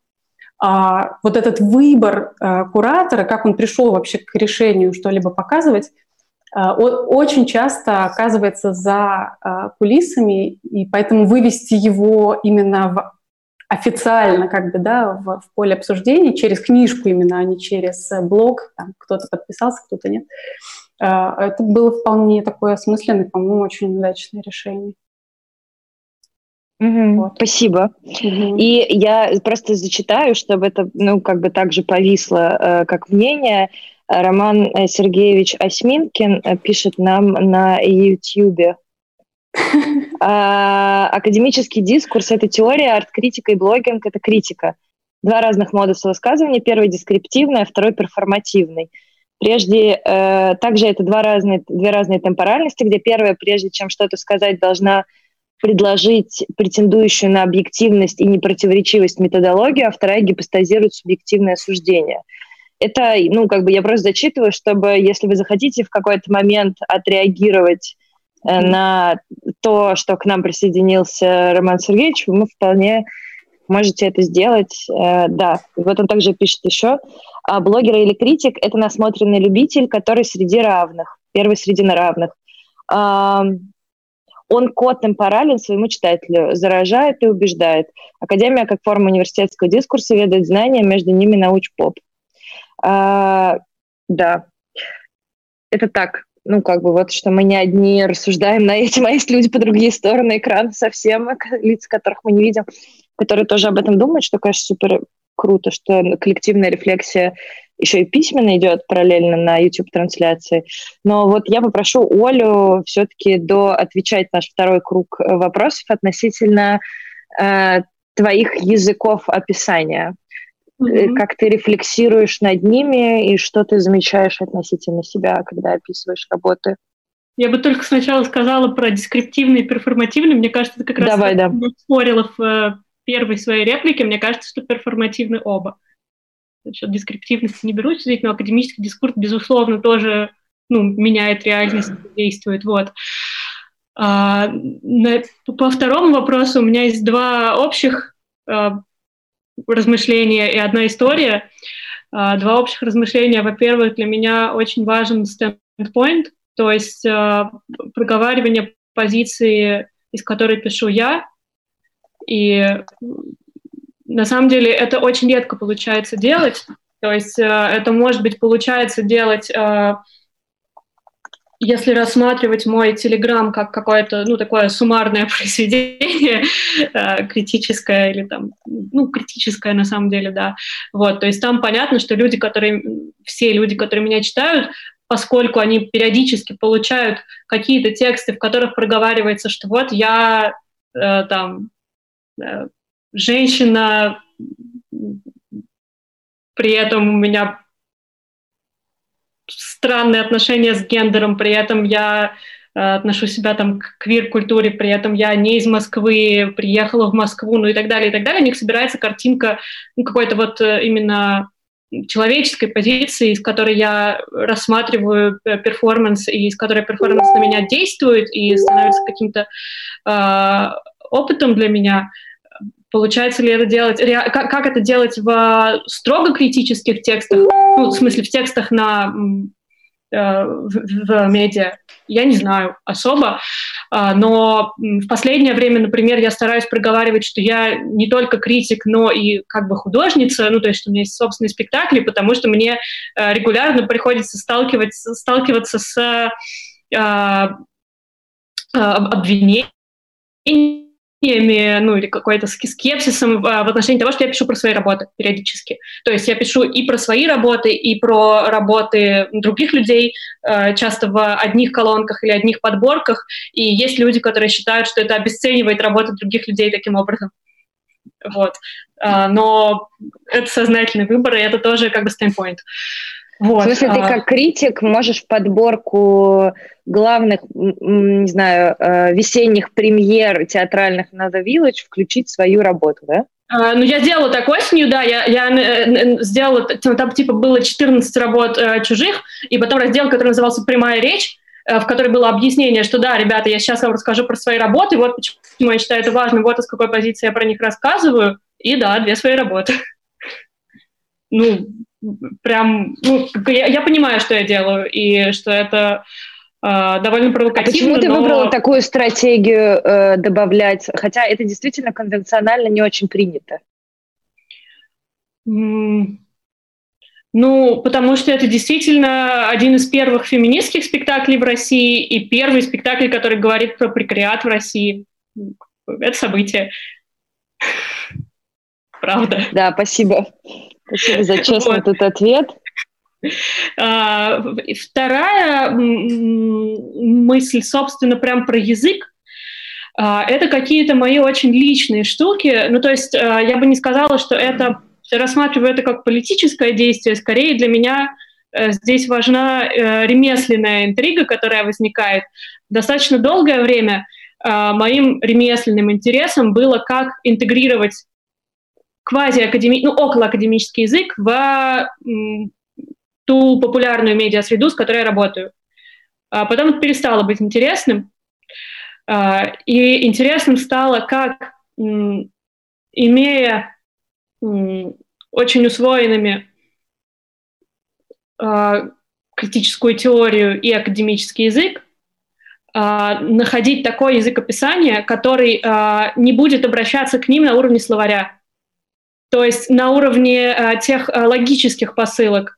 а вот этот выбор а, куратора, как он пришел вообще к решению что-либо показывать, а, очень часто оказывается за кулисами, и поэтому вывести его именно в официально как бы, да, в, в поле обсуждения, через книжку именно, а не через блог, там кто-то подписался, кто-то нет. Это было вполне такое осмысленное, по-моему, очень удачное решение. Угу, вот. Спасибо. Угу. И я просто зачитаю, чтобы это, ну, как бы также повисло э, как мнение. Роман Сергеевич Осьминкин пишет нам на YouTube. А, академический дискурс – это теория, арт-критика и блогинг – это критика. Два разных модуса высказывания. Первый – дескриптивный, а второй – перформативный. Прежде, э, также это два разные, две разные темпоральности, где первая, прежде чем что-то сказать, должна предложить претендующую на объективность и непротиворечивость методологию, а вторая гипостазирует субъективное суждение. Это, ну, как бы я просто зачитываю, чтобы, если вы захотите в какой-то момент отреагировать э, на то, что к нам присоединился Роман Сергеевич, вы вполне можете это сделать. Э, да, вот он также пишет еще. А блогер или критик – это насмотренный любитель, который среди равных, первый среди равных. Он код темпорален своему читателю, заражает и убеждает. Академия как форма университетского дискурса ведает знания, между ними науч-поп. А, да, это так. Ну, как бы вот, что мы не одни рассуждаем на этим, а есть люди по другие стороны экрана совсем, лица которых мы не видим, которые тоже об этом думают, что, конечно, супер круто, что коллективная рефлексия еще и письменно идет параллельно на YouTube-трансляции. Но вот я попрошу Олю все-таки до отвечать наш второй круг э, вопросов относительно э, твоих языков описания. Mm-hmm. Как ты рефлексируешь над ними и что ты замечаешь относительно себя, когда описываешь работы? Я бы только сначала сказала про дескриптивный и перформативный. Мне кажется, это как раз Давай, да. спорила в э, первой своей реплике. Мне кажется, что перформативны оба насчет дескриптивности не берусь судить, но академический дискурс, безусловно, тоже ну, меняет реальность, действует. Вот. А, на, по второму вопросу у меня есть два общих а, размышления и одна история. А, два общих размышления. Во-первых, для меня очень важен standpoint, то есть а, проговаривание позиции, из которой пишу я, и на самом деле это очень редко получается делать. То есть э, это, может быть, получается делать, э, если рассматривать мой телеграм как какое-то, ну, такое суммарное произведение, э, критическое или там, ну, критическое на самом деле, да. Вот, то есть там понятно, что люди, которые, все люди, которые меня читают, поскольку они периодически получают какие-то тексты, в которых проговаривается, что вот я там женщина, при этом у меня странные отношения с гендером, при этом я э, отношу себя там к квир-культуре, при этом я не из Москвы, приехала в Москву, ну и так далее, и так далее, у них собирается картинка ну, какой-то вот э, именно человеческой позиции, из которой я рассматриваю э, перформанс, и из которой перформанс на меня действует и становится каким-то э, опытом для меня. Получается ли это делать, как, как это делать в строго критических текстах, ну, в смысле в текстах на э, в, в медиа, я не знаю особо, а, но в последнее время, например, я стараюсь проговаривать, что я не только критик, но и как бы художница, ну то есть что у меня есть собственные спектакли, потому что мне э, регулярно приходится сталкиваться, сталкиваться с э, обвинениями ну, или какой-то скепсисом в отношении того, что я пишу про свои работы периодически. То есть я пишу и про свои работы, и про работы других людей, э, часто в одних колонках или одних подборках, и есть люди, которые считают, что это обесценивает работу других людей таким образом. Вот. А, но это сознательный выбор, и это тоже как бы standpoint. Вот. В смысле, ты а. как критик можешь в подборку главных, не знаю, э, весенних премьер театральных на The Village включить свою работу, да? Uh, ну, я сделала так осенью, да, я, я э, сделала, там типа было 14 работ чужих, и потом раздел, который назывался «Прямая речь», в которой было объяснение, что да, ребята, я сейчас вам расскажу про свои работы, вот почему я считаю это важным, вот из какой позиции я про них рассказываю, и да, две свои работы. ну, прям, ну, я, я понимаю, что я делаю, и что это э, довольно провокативно. А почему ты но... выбрала такую стратегию э, добавлять, хотя это действительно конвенционально не очень принято? Mm. Ну, потому что это действительно один из первых феминистских спектаклей в России и первый спектакль, который говорит про прекриат в России. Это событие. Правда. Да, спасибо. Спасибо за честный вот. этот ответ. А, вторая мысль, собственно, прям про язык. А, это какие-то мои очень личные штуки. Ну, то есть а, я бы не сказала, что это рассматриваю это как политическое действие. Скорее для меня э, здесь важна э, ремесленная интрига, которая возникает. Достаточно долгое время моим ремесленным интересом было, как интегрировать квази-академи... ну, околоакадемический язык в ту популярную медиа-среду, с которой я работаю. А потом это перестало быть интересным. А, и интересным стало, как, имея очень усвоенными а, критическую теорию и академический язык, а, находить такой язык описания, который не будет обращаться к ним на уровне словаря. То есть на уровне тех логических посылок,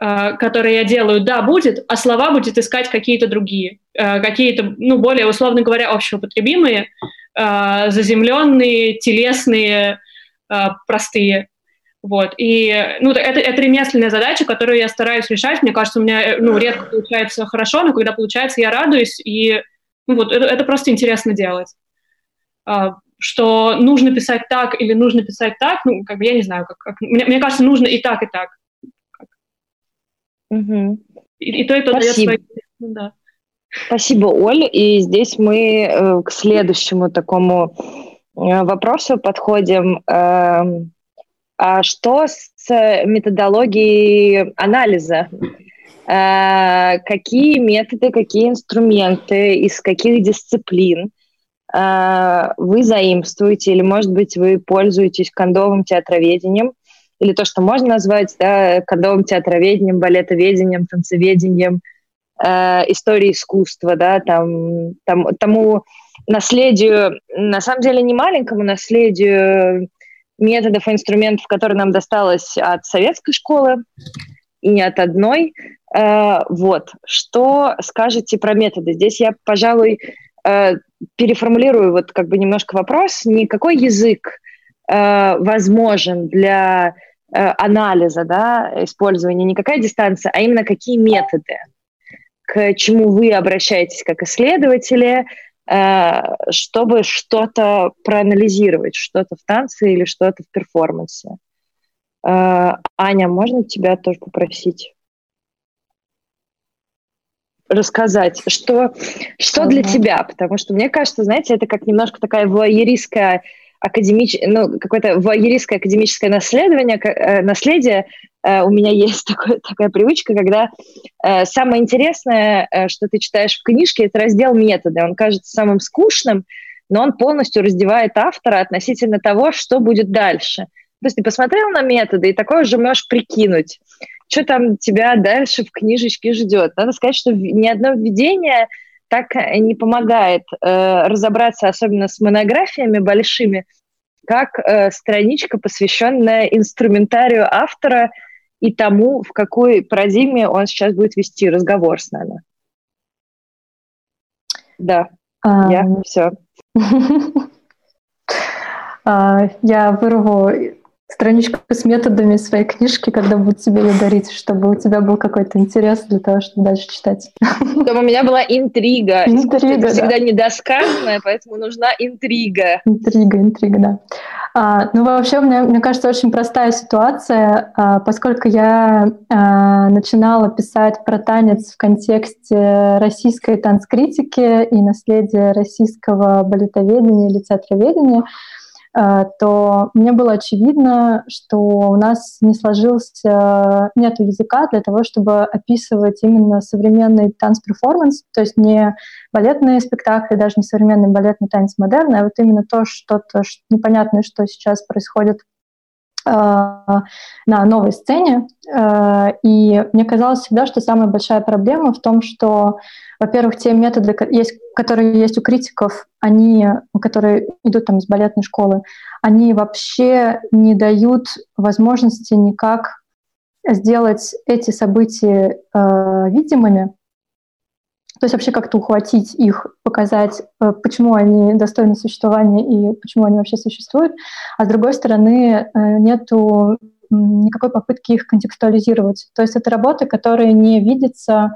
Э, которые я делаю, да, будет, а слова будет искать какие-то другие, э, какие-то, ну, более, условно говоря, общеупотребимые, э, заземленные, телесные, простые. Вот. И ну, это, это ремесленная задача, которую я стараюсь решать. Мне кажется, у меня ну, редко получается хорошо, но когда получается, я радуюсь. И ну, вот, это, это просто интересно делать. Что нужно писать так или нужно писать так, ну, как бы я не знаю, как, как мне, мне кажется, нужно и так, и так. Угу. И, и то, и то Спасибо. дает свои... Ну да. Спасибо, Оль. И здесь мы э, к следующему такому э, вопросу подходим. Э, а что с методологией анализа? Э, какие методы, какие инструменты, из каких дисциплин вы заимствуете, или, может быть, вы пользуетесь кондовым театроведением, или то, что можно назвать да, кодовым театроведением, балетоведением, танцеведением, э, историей искусства, да, там, там, тому наследию, на самом деле не маленькому наследию методов и инструментов, которые нам досталось от советской школы, и не от одной. Э, вот. Что скажете про методы? Здесь я, пожалуй, э, переформулирую вот как бы немножко вопрос. Не какой язык э, возможен для Э, анализа, да, использования, не какая дистанция, а именно какие методы, к чему вы обращаетесь как исследователи, э, чтобы что-то проанализировать, что-то в танце или что-то в перформансе. Э, Аня, можно тебя тоже попросить? Рассказать, что, что для тебя, потому что мне кажется, знаете, это как немножко такая вуайеристская академич... ну, какое-то воеристское академическое наследование, э, наследие, э, у меня есть такое, такая привычка, когда э, самое интересное, что ты читаешь в книжке, это раздел методы. Он кажется самым скучным, но он полностью раздевает автора относительно того, что будет дальше. То есть ты посмотрел на методы, и такое уже можешь прикинуть, что там тебя дальше в книжечке ждет. Надо сказать, что ни одно введение так э, не помогает э, разобраться, особенно с монографиями большими, как э, страничка, посвященная инструментарию автора и тому, в какой парадигме он сейчас будет вести разговор с нами. Да, а... я все. А, я вырву страничку с методами своей книжки, когда будут тебе ее дарить, чтобы у тебя был какой-то интерес для того, чтобы дальше читать. Чтобы у меня была интрига. Интрига, да. всегда недосказанная, поэтому нужна интрига. Интрига, интрига, да. А, ну, вообще, мне, мне кажется, очень простая ситуация, а, поскольку я а, начинала писать про танец в контексте российской танцкритики и наследия российского балетоведения или театроведения, то мне было очевидно, что у нас не сложился, нет языка для того, чтобы описывать именно современный танц-перформанс, то есть не балетные спектакли, даже не современный балетный танец модерн, а вот именно то, что-то непонятное, что сейчас происходит э, на новой сцене. Э, и мне казалось всегда, что самая большая проблема в том, что во-первых, те методы, есть, которые есть у критиков, они, которые идут там из балетной школы, они вообще не дают возможности никак сделать эти события э, видимыми, то есть вообще как-то ухватить их, показать, э, почему они достойны существования и почему они вообще существуют. А с другой стороны, э, нету никакой попытки их контекстуализировать. То есть это работы, которые не видятся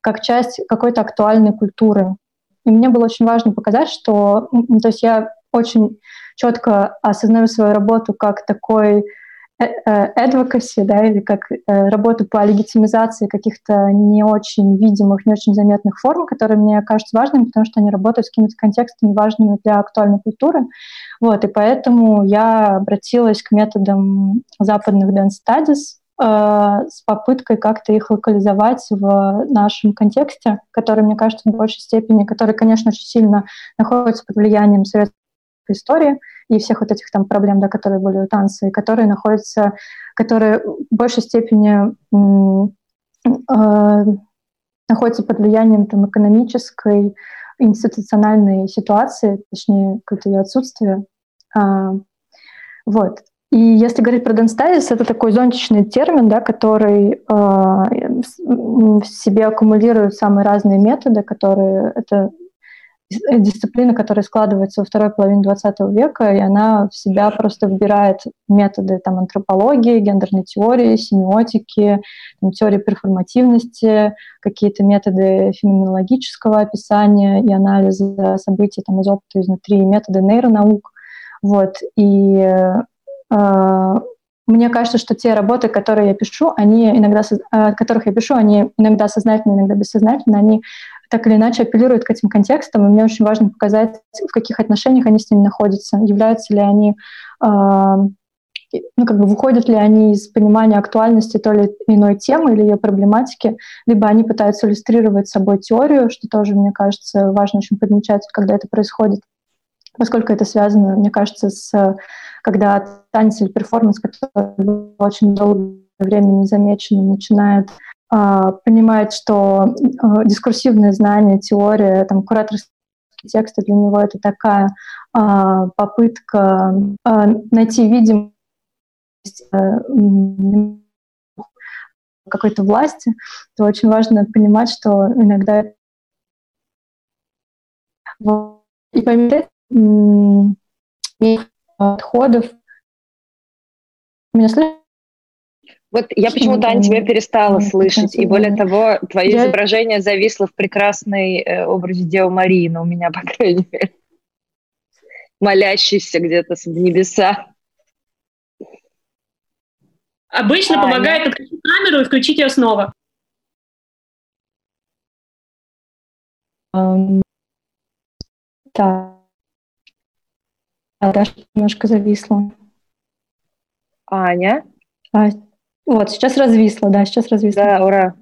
как часть какой-то актуальной культуры. И мне было очень важно показать, что то есть я очень четко осознаю свою работу как такой advocacy, да, или как э, работу по легитимизации каких-то не очень видимых, не очень заметных форм, которые мне кажутся важными, потому что они работают с какими-то контекстами важными для актуальной культуры. Вот, и поэтому я обратилась к методам западных dance studies, с попыткой как-то их локализовать в нашем контексте, который, мне кажется, в большей степени, который, конечно, очень сильно находится под влиянием советской истории, и всех вот этих там проблем, да, которые были у танца, и которые находятся, которые в большей степени э, находятся под влиянием там, экономической, институциональной ситуации, точнее, какое-то ее отсутствие. А, вот. И если говорить про денстазис, это такой зонтичный термин, да, который э, в себе аккумулирует самые разные методы, которые это дисциплина, которая складывается во второй половине 20 века, и она в себя просто вбирает методы там, антропологии, гендерной теории, семиотики, там, теории перформативности, какие-то методы феноменологического описания и анализа событий там, из опыта изнутри, методы нейронаук. Вот. И э, мне кажется, что те работы, которые я пишу, они иногда, э, которых я пишу, они иногда сознательно, иногда бессознательно, они так или иначе апеллируют к этим контекстам, и мне очень важно показать, в каких отношениях они с ними находятся, являются ли они, э, ну, как бы выходят ли они из понимания актуальности той или иной темы или ее проблематики, либо они пытаются иллюстрировать собой теорию, что тоже, мне кажется, важно очень подмечать, когда это происходит, поскольку это связано, мне кажется, с когда танец или перформанс, который очень долгое время незамеченным, начинает а, понимает, что а, дискурсивное знание, теория, там, кураторские тексты для него это такая а, попытка найти видимость какой-то власти, то очень важно понимать, что иногда и помимо отходов меня слышно? Вот я почему-то, Аня, тебя перестала слышать. И более того, твое я... изображение зависло в прекрасной э, образе Девы Марии, но у меня, по крайней мере, молящийся где-то в небеса. Обычно Аня. помогает отключить камеру и включить ее снова. Um, так. А Даша немножко зависла. Аня? А, вот, сейчас развисло, да, сейчас развисло. Да, ура.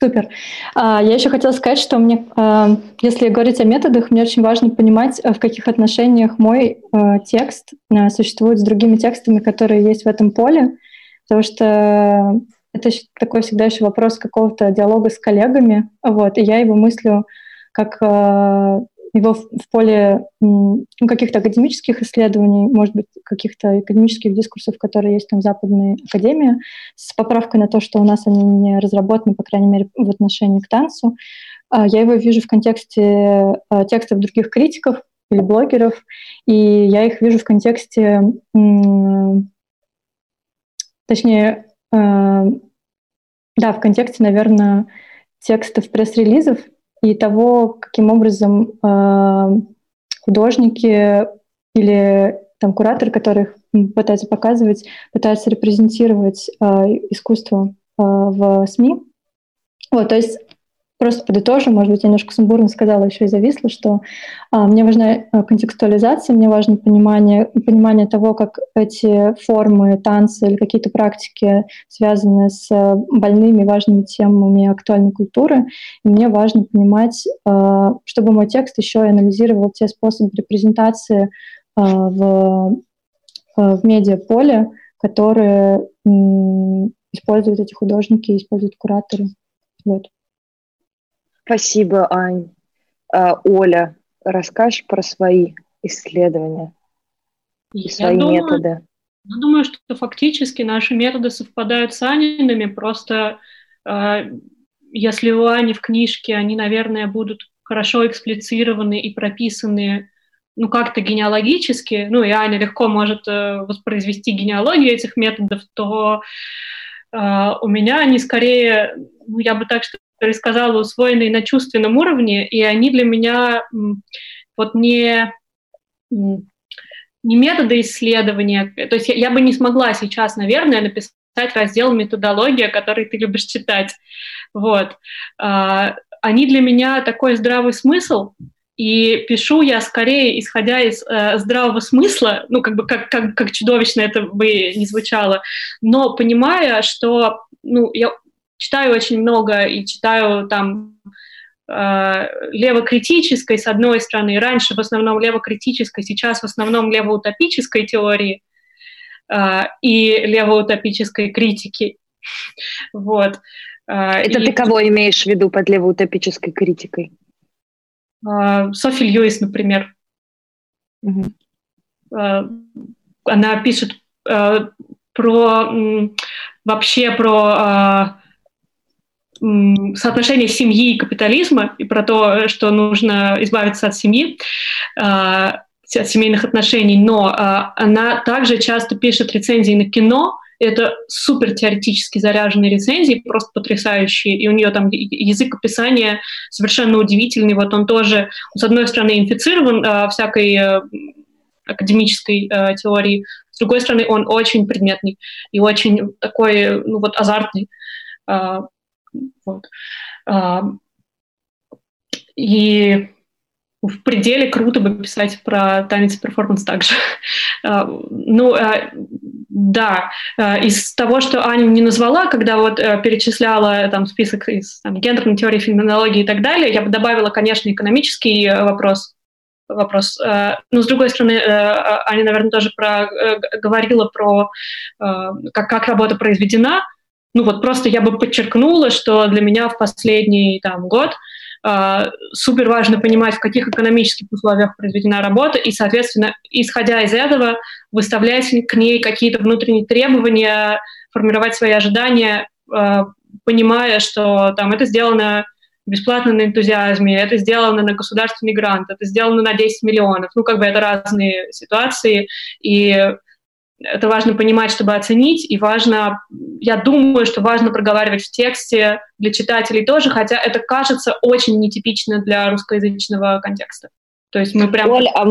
Супер. А, я еще хотела сказать, что мне, а, если говорить о методах, мне очень важно понимать, в каких отношениях мой а, текст существует с другими текстами, которые есть в этом поле, потому что это такой всегда еще вопрос какого-то диалога с коллегами, вот, и я его мыслю как его в, поле ну, каких-то академических исследований, может быть, каких-то академических дискурсов, которые есть там в Западной Академии, с поправкой на то, что у нас они не разработаны, по крайней мере, в отношении к танцу. А, я его вижу в контексте а, текстов других критиков или блогеров, и я их вижу в контексте, точнее, а, да, в контексте, наверное, текстов пресс-релизов и того, каким образом э, художники или там кураторы, которых пытаются показывать, пытаются репрезентировать э, искусство э, в СМИ. Вот, то есть просто подытожу, может быть, я немножко сумбурно сказала, еще и зависла, что а, мне важна а, контекстуализация, мне важно понимание, понимание того, как эти формы танца или какие-то практики связаны с а, больными, важными темами актуальной культуры. И мне важно понимать, а, чтобы мой текст еще и анализировал те способы репрезентации а, в, а, в медиаполе, которые м, используют эти художники, используют кураторы. Вот. Спасибо, Ань. А, Оля, расскажешь про свои исследования и свои думаю, методы? Я думаю, что фактически наши методы совпадают с Аниными, просто э, если у Ани в книжке они, наверное, будут хорошо эксплицированы и прописаны ну, как-то генеалогически, ну, и Аня легко может э, воспроизвести генеалогию этих методов, то э, у меня они скорее, ну, я бы так что сказала, усвоены на чувственном уровне, и они для меня вот не, не методы исследования. То есть я, я бы не смогла сейчас, наверное, написать раздел «Методология», который ты любишь читать. Вот. Э, они для меня такой здравый смысл, и пишу я скорее, исходя из э, здравого смысла, ну, как бы как, как, как чудовищно это бы не звучало, но понимая, что, ну, я читаю очень много и читаю там э, левокритической, с одной стороны, раньше в основном левокритической, сейчас в основном левоутопической теории э, и левоутопической критики. Вот. Э, это и... ты кого имеешь в виду под левоутопической критикой? А, Софи Льюис, например. Угу. Она пишет а, про вообще про соотношение семьи и капитализма и про то, что нужно избавиться от семьи, от семейных отношений, но она также часто пишет рецензии на кино, это супер теоретически заряженные рецензии, просто потрясающие. И у нее там язык описания совершенно удивительный. Вот он тоже, с одной стороны, инфицирован э, всякой э, академической э, теорией, с другой стороны, он очень предметный и очень такой, ну вот, азартный. Вот. Э, и в пределе круто бы писать про танец и перформанс также. Э, ну, э, да, э, из того, что Аня не назвала, когда вот перечисляла там список из там, гендерной теории, феноменологии и так далее, я бы добавила, конечно, экономический вопрос, вопрос. Но, с другой стороны, Аня, наверное, тоже про, говорила про как, как работа произведена. Ну вот просто я бы подчеркнула, что для меня в последний там, год – а, супер важно понимать, в каких экономических условиях произведена работа, и, соответственно, исходя из этого, выставлять к ней какие-то внутренние требования, формировать свои ожидания, а, понимая, что там это сделано бесплатно на энтузиазме, это сделано на государственный грант, это сделано на 10 миллионов. Ну, как бы это разные ситуации, и это важно понимать, чтобы оценить, и важно, я думаю, что важно проговаривать в тексте для читателей тоже, хотя это кажется очень нетипично для русскоязычного контекста. То есть мы прям... Оль, а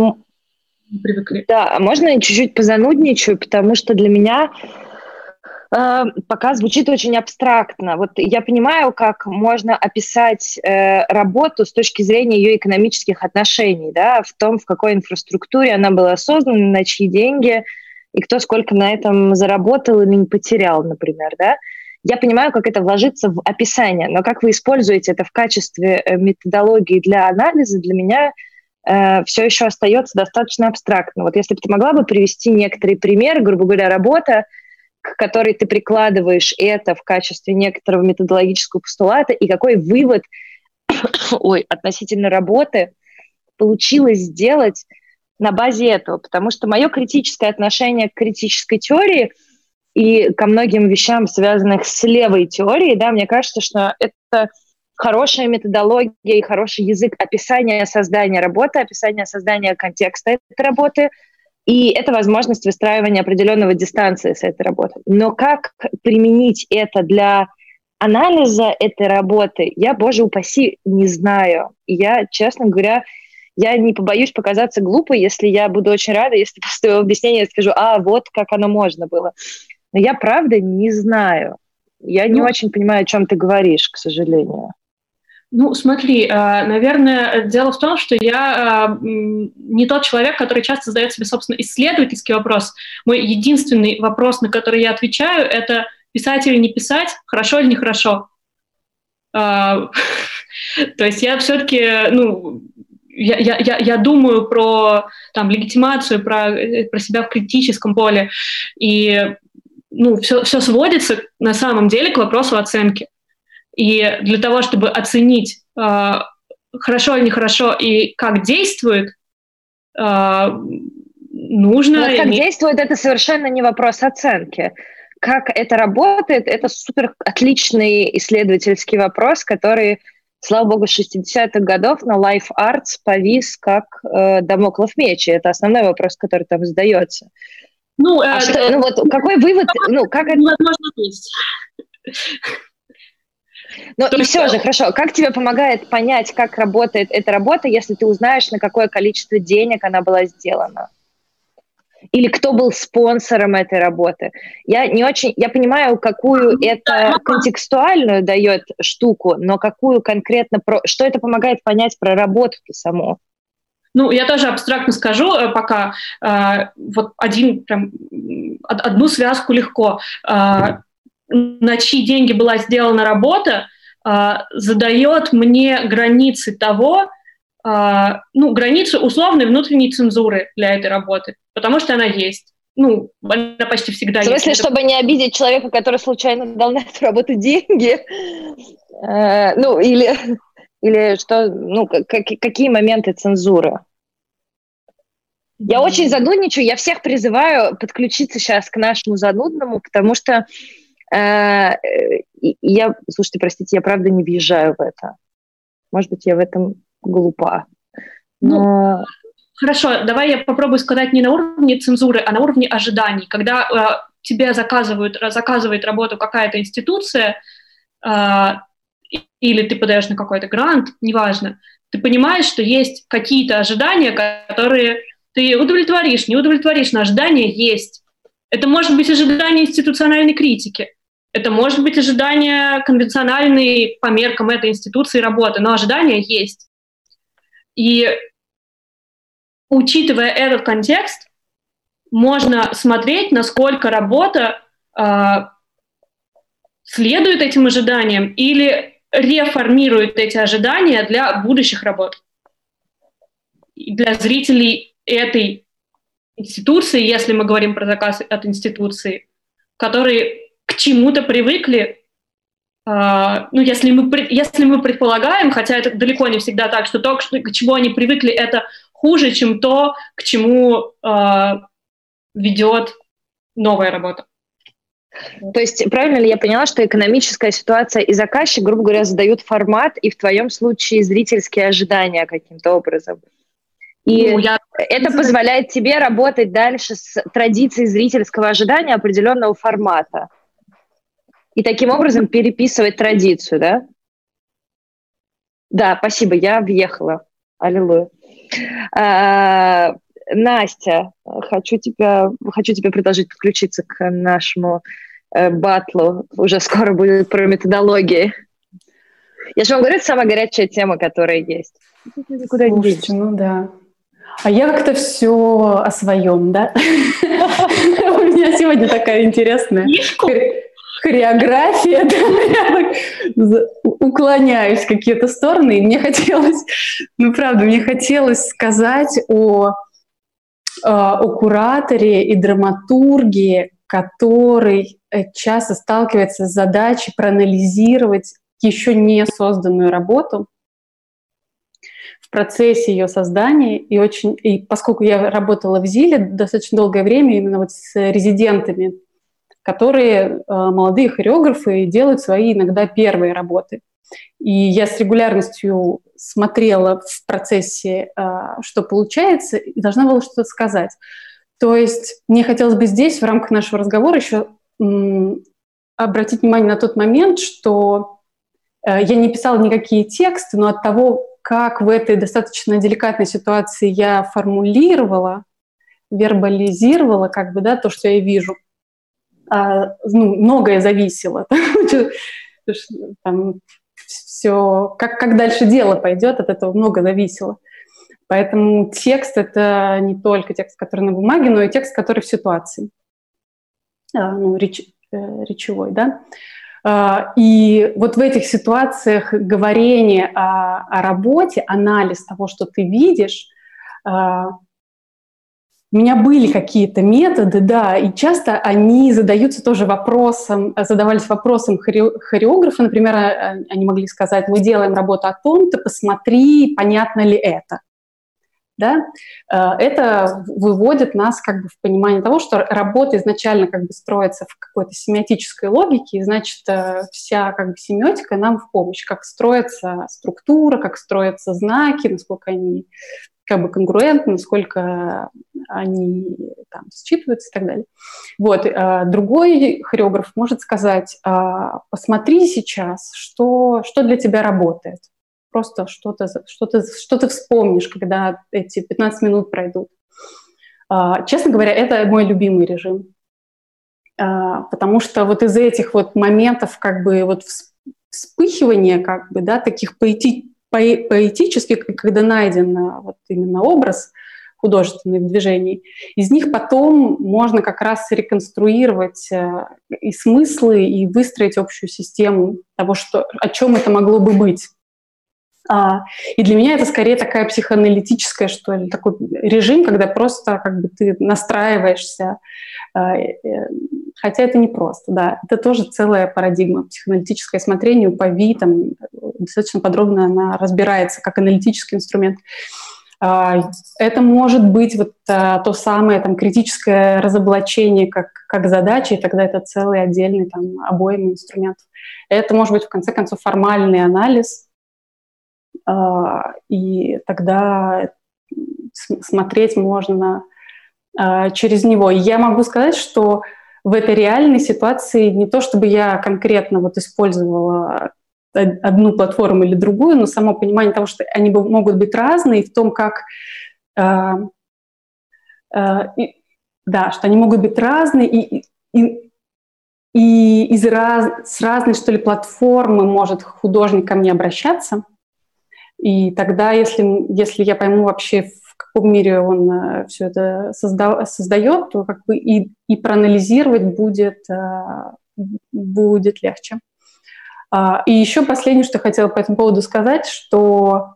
привыкли. Да, а можно я чуть-чуть позанудничаю, потому что для меня э, пока звучит очень абстрактно. Вот я понимаю, как можно описать э, работу с точки зрения ее экономических отношений, да, в том, в какой инфраструктуре она была создана, на чьи деньги – и кто сколько на этом заработал или не потерял, например, да. Я понимаю, как это вложится в описание, но как вы используете это в качестве э, методологии для анализа, для меня э, все еще остается достаточно абстрактно. Вот если бы ты могла бы привести некоторый пример, грубо говоря, работа, к которой ты прикладываешь это в качестве некоторого методологического постулата, и какой вывод ой, относительно работы получилось сделать на базе этого, потому что мое критическое отношение к критической теории и ко многим вещам, связанных с левой теорией, да, мне кажется, что это хорошая методология и хороший язык описания создания работы, описания создания контекста этой работы, и это возможность выстраивания определенного дистанции с этой работой. Но как применить это для анализа этой работы, я, боже упаси, не знаю. Я, честно говоря, я не побоюсь показаться глупой, если я буду очень рада, если после твоего объяснения я скажу, а, вот как оно можно было. Но я правда не знаю. Я ну, не очень понимаю, о чем ты говоришь, к сожалению. Ну, смотри, а, наверное, дело в том, что я а, не тот человек, который часто задает себе, собственно, исследовательский вопрос. Мой единственный вопрос, на который я отвечаю, это писать или не писать, хорошо или нехорошо. А, то есть я все-таки, ну, я, я, я думаю про там, легитимацию, про, про себя в критическом поле. И ну, все, все сводится на самом деле к вопросу оценки. И для того, чтобы оценить, э, хорошо или нехорошо и как действует, э, нужно... Но как действует, это совершенно не вопрос оценки. Как это работает, это супер отличный исследовательский вопрос, который слава богу, с 60-х годов на Life Arts повис как э, домоклов меч. И это основной вопрос, который там задается. Ну, а э, что, ну вот какой вывод, ну как это... Невозможно есть. Ну и все же, хорошо, как тебе помогает понять, как работает эта работа, если ты узнаешь, на какое количество денег она была сделана? Или кто был спонсором этой работы? Я не очень, я понимаю, какую ну, это контекстуальную дает штуку, но какую конкретно, про, что это помогает понять про работу саму? Ну, я тоже абстрактно скажу э, пока. Э, вот один, прям, одну связку легко. Э, на чьи деньги была сделана работа, задает мне границы того, ну, границы условной внутренней цензуры для этой работы, потому что она есть. Ну, она почти всегда есть. В смысле, есть. чтобы не обидеть человека, который случайно дал на эту работу деньги? Ну, или, или что, ну, какие моменты цензуры? Я очень занудничаю, я всех призываю подключиться сейчас к нашему занудному, потому что э, я, слушайте, простите, я правда не въезжаю в это. Может быть, я в этом глупа. Но... Ну, хорошо, давай я попробую сказать не на уровне цензуры, а на уровне ожиданий. Когда э, тебе заказывают, заказывает работу какая-то институция, э, или ты подаешь на какой-то грант, неважно, ты понимаешь, что есть какие-то ожидания, которые ты удовлетворишь, не удовлетворишь, но ожидание есть. Это может быть ожидание институциональной критики, это может быть ожидание конвенциональной по меркам этой институции работы, но ожидание есть. И учитывая этот контекст, можно смотреть, насколько работа э, следует этим ожиданиям или реформирует эти ожидания для будущих работ. Для зрителей этой институции, если мы говорим про заказ от институции, которые к чему-то привыкли, ну, если мы, если мы предполагаем, хотя это далеко не всегда так, что то, к чему они привыкли, это хуже, чем то, к чему uh, ведет новая работа. То есть правильно ли я поняла, что экономическая ситуация и заказчик, грубо говоря, задают формат, и в твоем случае зрительские ожидания каким-то образом? И ну, я... это позволяет тебе работать дальше с традицией зрительского ожидания определенного формата. И таким образом переписывать традицию, да? Да, спасибо, я въехала. Аллилуйя. А, Настя, хочу тебя, хочу тебе предложить подключиться к нашему э, батлу. Уже скоро будет про методологии. Я же вам говорю, это самая горячая тема, которая есть. Никуда Слушайте, ну да. А я как-то все о своем, да? У меня сегодня такая интересная хореография, я уклоняюсь в какие-то стороны, и мне хотелось, ну правда, мне хотелось сказать о, а, о кураторе и драматургии, который э, часто сталкивается с задачей проанализировать еще не созданную работу, в процессе ее создания. И, очень, и поскольку я работала в ЗИЛе достаточно долгое время именно вот с резидентами, которые э, молодые хореографы делают свои иногда первые работы. И я с регулярностью смотрела в процессе, э, что получается, и должна была что-то сказать. То есть мне хотелось бы здесь, в рамках нашего разговора, еще обратить внимание на тот момент, что э, я не писала никакие тексты, но от того, как в этой достаточно деликатной ситуации я формулировала, вербализировала, как бы, да, то, что я вижу, а, ну, многое зависело. Там все, как, как дальше дело пойдет, от этого много зависело. Поэтому текст — это не только текст, который на бумаге, но и текст, который в ситуации, а, ну, реч, э, речевой, да. А, и вот в этих ситуациях говорение о, о работе, анализ того, что ты видишь, у меня были какие-то методы, да, и часто они задаются тоже вопросом, задавались вопросом хореографа, например, они могли сказать, мы делаем работу о том-то, посмотри, понятно ли это. да, э, это выводит нас как бы в понимание того, что работа изначально как бы строится в какой-то семиотической логике, и значит э, вся как бы семиотика нам в помощь, как строится структура, как строятся знаки, насколько они как бы конгруентны, насколько они там считываются и так далее. Вот. Э, другой хореограф может сказать, посмотри сейчас, что, что для тебя работает просто что-то что -то, что -то вспомнишь, когда эти 15 минут пройдут. А, честно говоря, это мой любимый режим. А, потому что вот из этих вот моментов как бы вот вспыхивания как бы, да, таких поэти, поэтических, когда найден а, вот именно образ художественный в движении, из них потом можно как раз реконструировать и смыслы, и выстроить общую систему того, что, о чем это могло бы быть. А, и для меня это скорее такая психоаналитическая, что ли, такой режим, когда просто как бы ты настраиваешься, а, хотя это не просто, да, это тоже целая парадигма психоаналитическое смотрение, УПАВИ, там достаточно подробно она разбирается как аналитический инструмент. А, это может быть вот то самое там критическое разоблачение как, как задача, и тогда это целый отдельный там обоим инструмент. Это может быть в конце концов формальный анализ, а, и тогда смотреть можно а, через него. я могу сказать, что в этой реальной ситуации не то, чтобы я конкретно вот использовала одну платформу или другую, но само понимание того, что они могут быть разные, в том, как и, да, что они могут быть разные, и, и, и из раз, с разной, что ли, платформы может художник ко мне обращаться – и тогда, если, если я пойму вообще, в каком мире он э, все это созда, создает, то как бы и, и проанализировать будет, э, будет легче. А, и еще последнее, что хотела по этому поводу сказать, что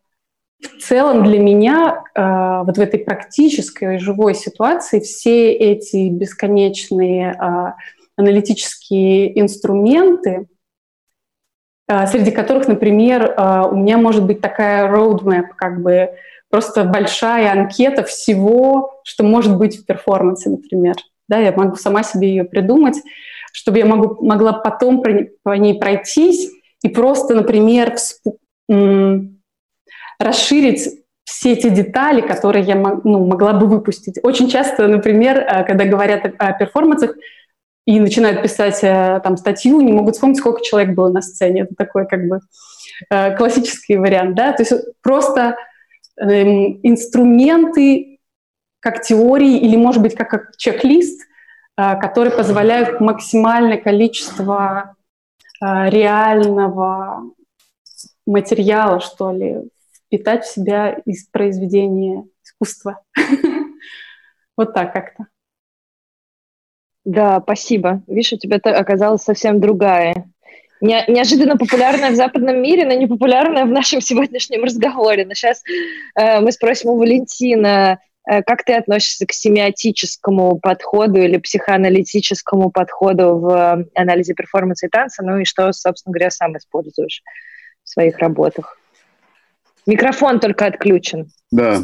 в целом для меня э, вот в этой практической живой ситуации все эти бесконечные аналитические инструменты, среди которых, например, э, у меня может быть такая roadmap, как бы просто большая анкета всего, что может быть в перформансе, например. Да, я могу сама себе ее придумать, чтобы я могу, могла потом по ней пройтись и просто, например, расширить все эти детали, которые я ну, могла бы выпустить. Очень часто, например, э, когда говорят о перформансах, и начинают писать э, там статью, не могут вспомнить, сколько человек было на сцене. Это такой как бы э, классический вариант, да, то есть просто эм, инструменты как теории или, может быть, как, как чек-лист, э, которые позволяют максимальное количество реального материала, что ли, впитать в себя из произведения искусства. Вот так как-то. Да, спасибо. Видишь, у тебя оказалась совсем другая. Не, неожиданно популярная в западном мире, но не популярная в нашем сегодняшнем разговоре. Но сейчас э, мы спросим у Валентина, э, как ты относишься к семиотическому подходу или психоаналитическому подходу в э, анализе перформанса и танца, ну и что, собственно говоря, сам используешь в своих работах? Микрофон только отключен. Да.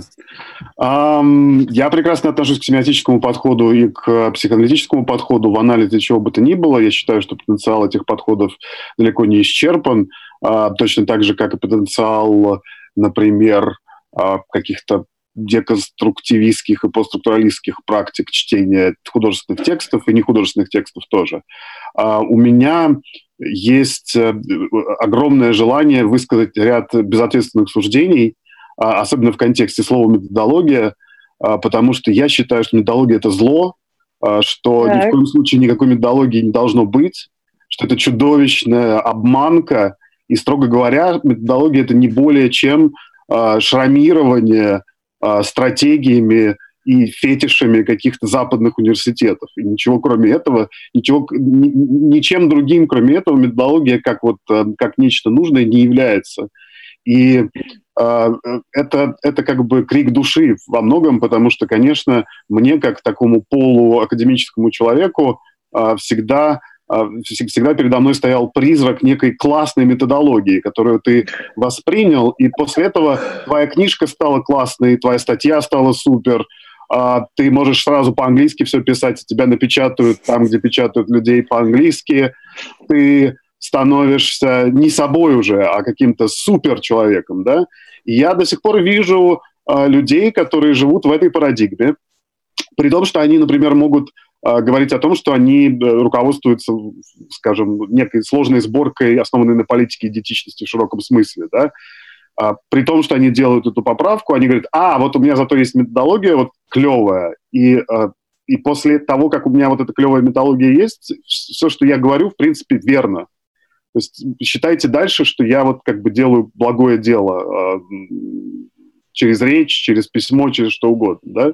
Я прекрасно отношусь к семиотическому подходу и к психоаналитическому подходу в анализе чего бы то ни было. Я считаю, что потенциал этих подходов далеко не исчерпан. А, точно так же, как и потенциал, например, а, каких-то деконструктивистских и постструктуралистских практик чтения художественных текстов и нехудожественных текстов тоже. А, у меня есть э, огромное желание высказать ряд безответственных суждений, а, особенно в контексте слова методология, а, потому что я считаю, что методология это зло, что так. ни в коем случае никакой методологии не должно быть, что это чудовищная обманка, и, строго говоря, методология это не более чем шрамирование стратегиями и фетишами каких-то западных университетов. И ничего кроме этого, ничего, ни, ничем другим, кроме этого, методология как, вот, э, как нечто нужное не является. И э, это, это как бы крик души во многом, потому что, конечно, мне, как такому полуакадемическому человеку, э, всегда а, всегда передо мной стоял призрак некой классной методологии, которую ты воспринял, и после этого твоя книжка стала классной, твоя статья стала супер, а, ты можешь сразу по-английски все писать, тебя напечатают там, где печатают людей по-английски, ты становишься не собой уже, а каким-то супер человеком, да? И я до сих пор вижу э, людей, которые живут в этой парадигме, при том, что они, например, могут говорить о том, что они э, руководствуются, скажем, некой сложной сборкой, основанной на политике идентичности в широком смысле, да? А, при том, что они делают эту поправку, они говорят, а, вот у меня зато есть методология вот клевая, и, а, и после того, как у меня вот эта клевая методология есть, все, что я говорю, в принципе, верно. То есть считайте дальше, что я вот как бы делаю благое дело а, через речь, через письмо, через что угодно, да.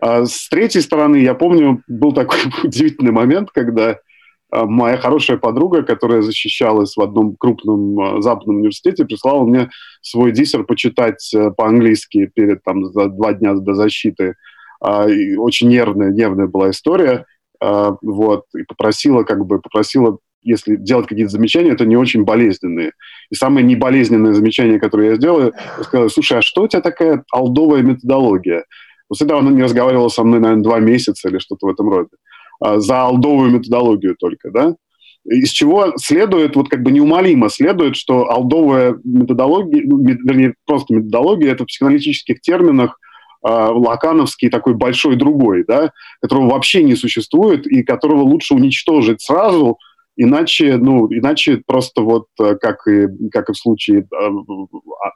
А с третьей стороны, я помню, был такой удивительный момент, когда а, моя хорошая подруга, которая защищалась в одном крупном а, западном университете, прислала мне свой диссер почитать э, по-английски перед там за два дня до защиты. А, и очень нервная, нервная была история. Вот, и попросила, как бы, попросила, если делать какие-то замечания, это не очень болезненные. И самое неболезненное замечание, которое я сделала, я сказала, слушай, а что у тебя такая алдовая методология? После этого она не разговаривала со мной, наверное, два месяца или что-то в этом роде. А, за алдовую методологию только, да? Из чего следует, вот как бы неумолимо следует, что алдовая методология, ну, вернее, просто методология, это в психоаналитических терминах э, лакановский такой большой другой, да, которого вообще не существует и которого лучше уничтожить сразу, иначе, ну, иначе просто вот э, как и, как и в случае э,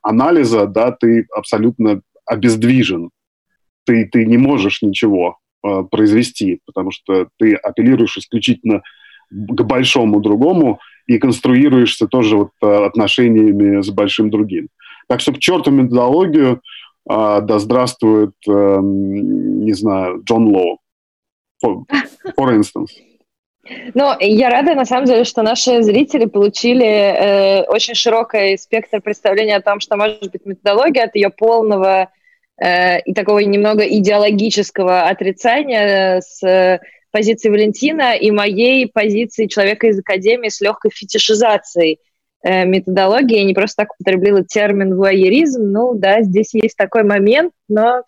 анализа, да, ты абсолютно обездвижен. Ты, ты не можешь ничего. Э, произвести, потому что ты апеллируешь исключительно к большому другому и конструируешься тоже вот э, отношениями с большим другим. Так что к черту методологию, э, да здравствует, не знаю, Джон Лоу, for, for instance. Ну, я рада, на самом деле, что наши зрители получили э, очень широкий спектр представления о том, что может быть методология от ее полного Э, и такого немного идеологического отрицания с э, позиции Валентина и моей позиции человека из академии с легкой фетишизацией э, методологии. Я не просто так употребила термин вуайеризм. Ну да, здесь есть такой момент, но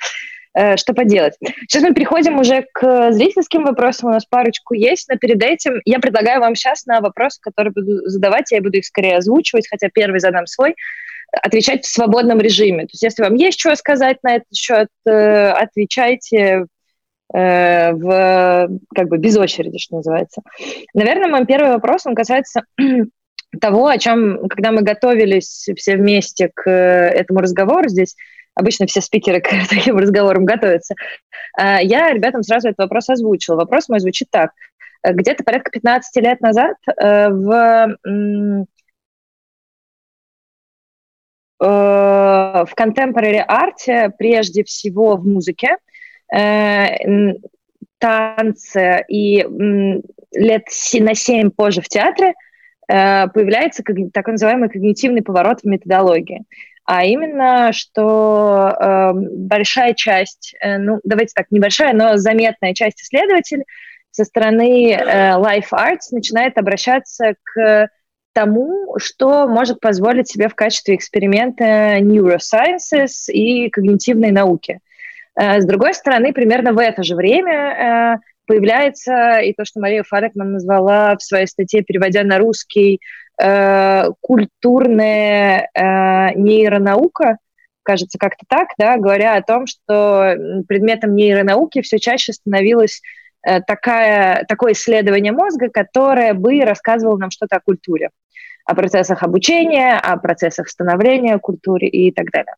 э, что поделать. Сейчас мы переходим уже к зрительским вопросам. У нас парочку есть, но перед этим я предлагаю вам сейчас на вопросы, которые буду задавать, я буду их скорее озвучивать, хотя первый задам свой отвечать в свободном режиме. То есть если вам есть что сказать на этот счет, э, отвечайте э, в, как бы без очереди, что называется. Наверное, мой первый вопрос, он касается того, о чем, когда мы готовились все вместе к этому разговору здесь, обычно все спикеры к таким разговорам готовятся, э, я ребятам сразу этот вопрос озвучила. Вопрос мой звучит так. Где-то порядка 15 лет назад в Э, в contemporary арте, прежде всего в музыке, э, танце и лет на семь позже в театре э, появляется так называемый когнитивный поворот в методологии. А именно, что э, большая часть, э, ну, давайте так, небольшая, но заметная часть исследователей со стороны э, Life Arts начинает обращаться к тому, что может позволить себе в качестве эксперимента neurosciences и когнитивной науки. Э, с другой стороны, примерно в это же время э, появляется и то, что Мария Фарекман назвала в своей статье, переводя на русский, э, культурная нейронаука, кажется, как-то так, да, говоря о том, что предметом нейронауки все чаще становилось такая, такое исследование мозга, которое бы рассказывало нам что-то о культуре о процессах обучения, о процессах становления культуры и так далее.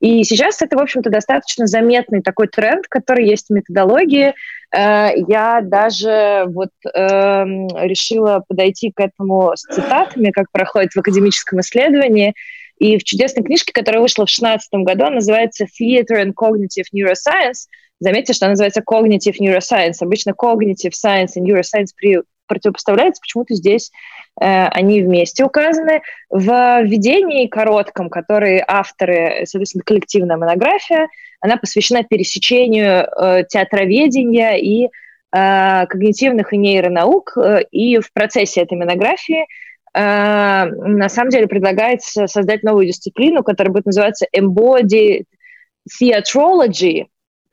И сейчас это, в общем-то, достаточно заметный такой тренд, который есть в методологии. Э, я даже вот эм, решила подойти к этому с цитатами, как проходит в академическом исследовании. И в чудесной книжке, которая вышла в 2016 году, называется «Theater and Cognitive Neuroscience», Заметьте, что она называется Cognitive Neuroscience. Обычно Cognitive Science и Neuroscience при противопоставляется, почему-то здесь э, они вместе указаны. В введении коротком, который авторы, соответственно, коллективная монография, она посвящена пересечению э, театроведения и э, когнитивных и нейронаук, э, и в процессе этой монографии э, на самом деле предлагается создать новую дисциплину, которая будет называться Embodied Theatrology.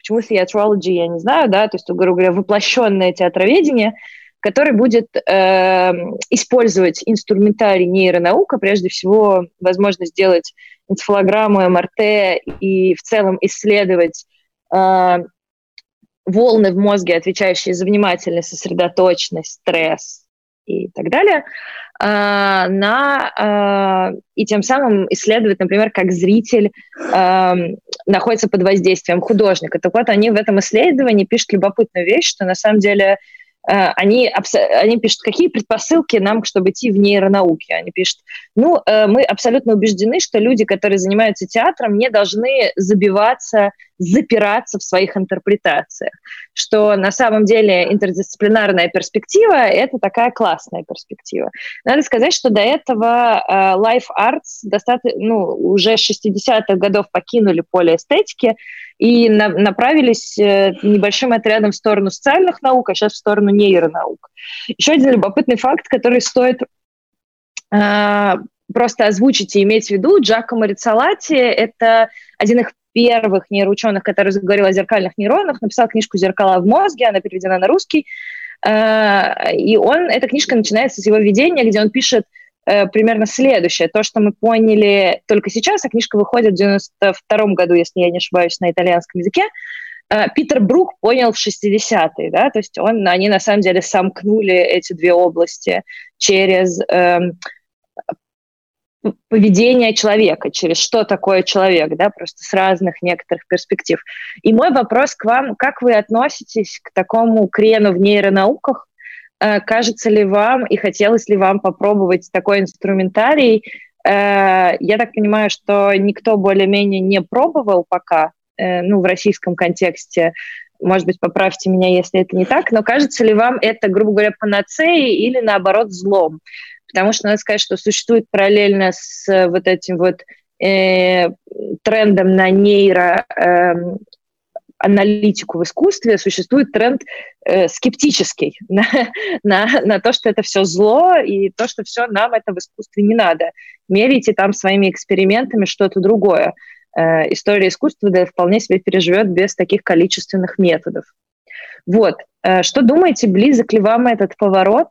Почему Theatrology, я не знаю, да, то есть, грубо говоря, воплощенное театроведение, который будет э, использовать инструментарий нейронаука, прежде всего, возможно, сделать энцефалограмму, МРТ и в целом исследовать э, волны в мозге, отвечающие за внимательность, сосредоточенность, стресс и так далее, э, на, э, и тем самым исследовать, например, как зритель находится под воздействием художника. Так вот, они в этом исследовании пишут любопытную вещь, что на самом деле Э, они, они пишут, какие предпосылки нам, чтобы идти в нейронауки. Они пишут, ну, э, мы абсолютно убеждены, что люди, которые занимаются театром, не должны забиваться, запираться в своих интерпретациях. Что на самом деле интердисциплинарная перспектива — это такая классная перспектива. Надо сказать, что до этого э, Life Arts достаточно, ну, уже 60-х годов покинули поле эстетики, и на, направились э, небольшим отрядом в сторону социальных наук, а сейчас в сторону нейронаук. Еще один любопытный факт, который стоит э, просто озвучить и иметь в виду. Джакомо Рицалати – это один из первых нейроученых, который заговорил о зеркальных нейронах, написал книжку «Зеркала в мозге», она переведена на русский. Э, и он, эта книжка начинается с его введения, где он пишет – Э, примерно следующее. То, что мы поняли только сейчас, а книжка выходит в 92 году, если я не ошибаюсь, на итальянском языке, э, Питер Брук понял в 60-е, да, то есть он, они на самом деле сомкнули эти две области через э, поведение человека, через что такое человек, да, просто с разных некоторых перспектив. И мой вопрос к вам, как вы относитесь к такому крену в нейронауках, Э, кажется ли вам и хотелось ли вам попробовать такой инструментарий? Э, я так понимаю, что никто более-менее не пробовал пока, э, ну, в российском контексте. Может быть, поправьте меня, если это не так, но кажется ли вам это, грубо говоря, панацеей или, наоборот, злом? Потому что надо сказать, что существует параллельно с вот этим вот э, трендом на нейро э, аналитику в искусстве, существует тренд э, скептический на, на, на то, что это все зло, и то, что все нам это в искусстве не надо. Мерите там своими экспериментами что-то другое. Э, история искусства да, вполне себе переживет без таких количественных методов. Вот. Э, что думаете, близок ли вам этот поворот?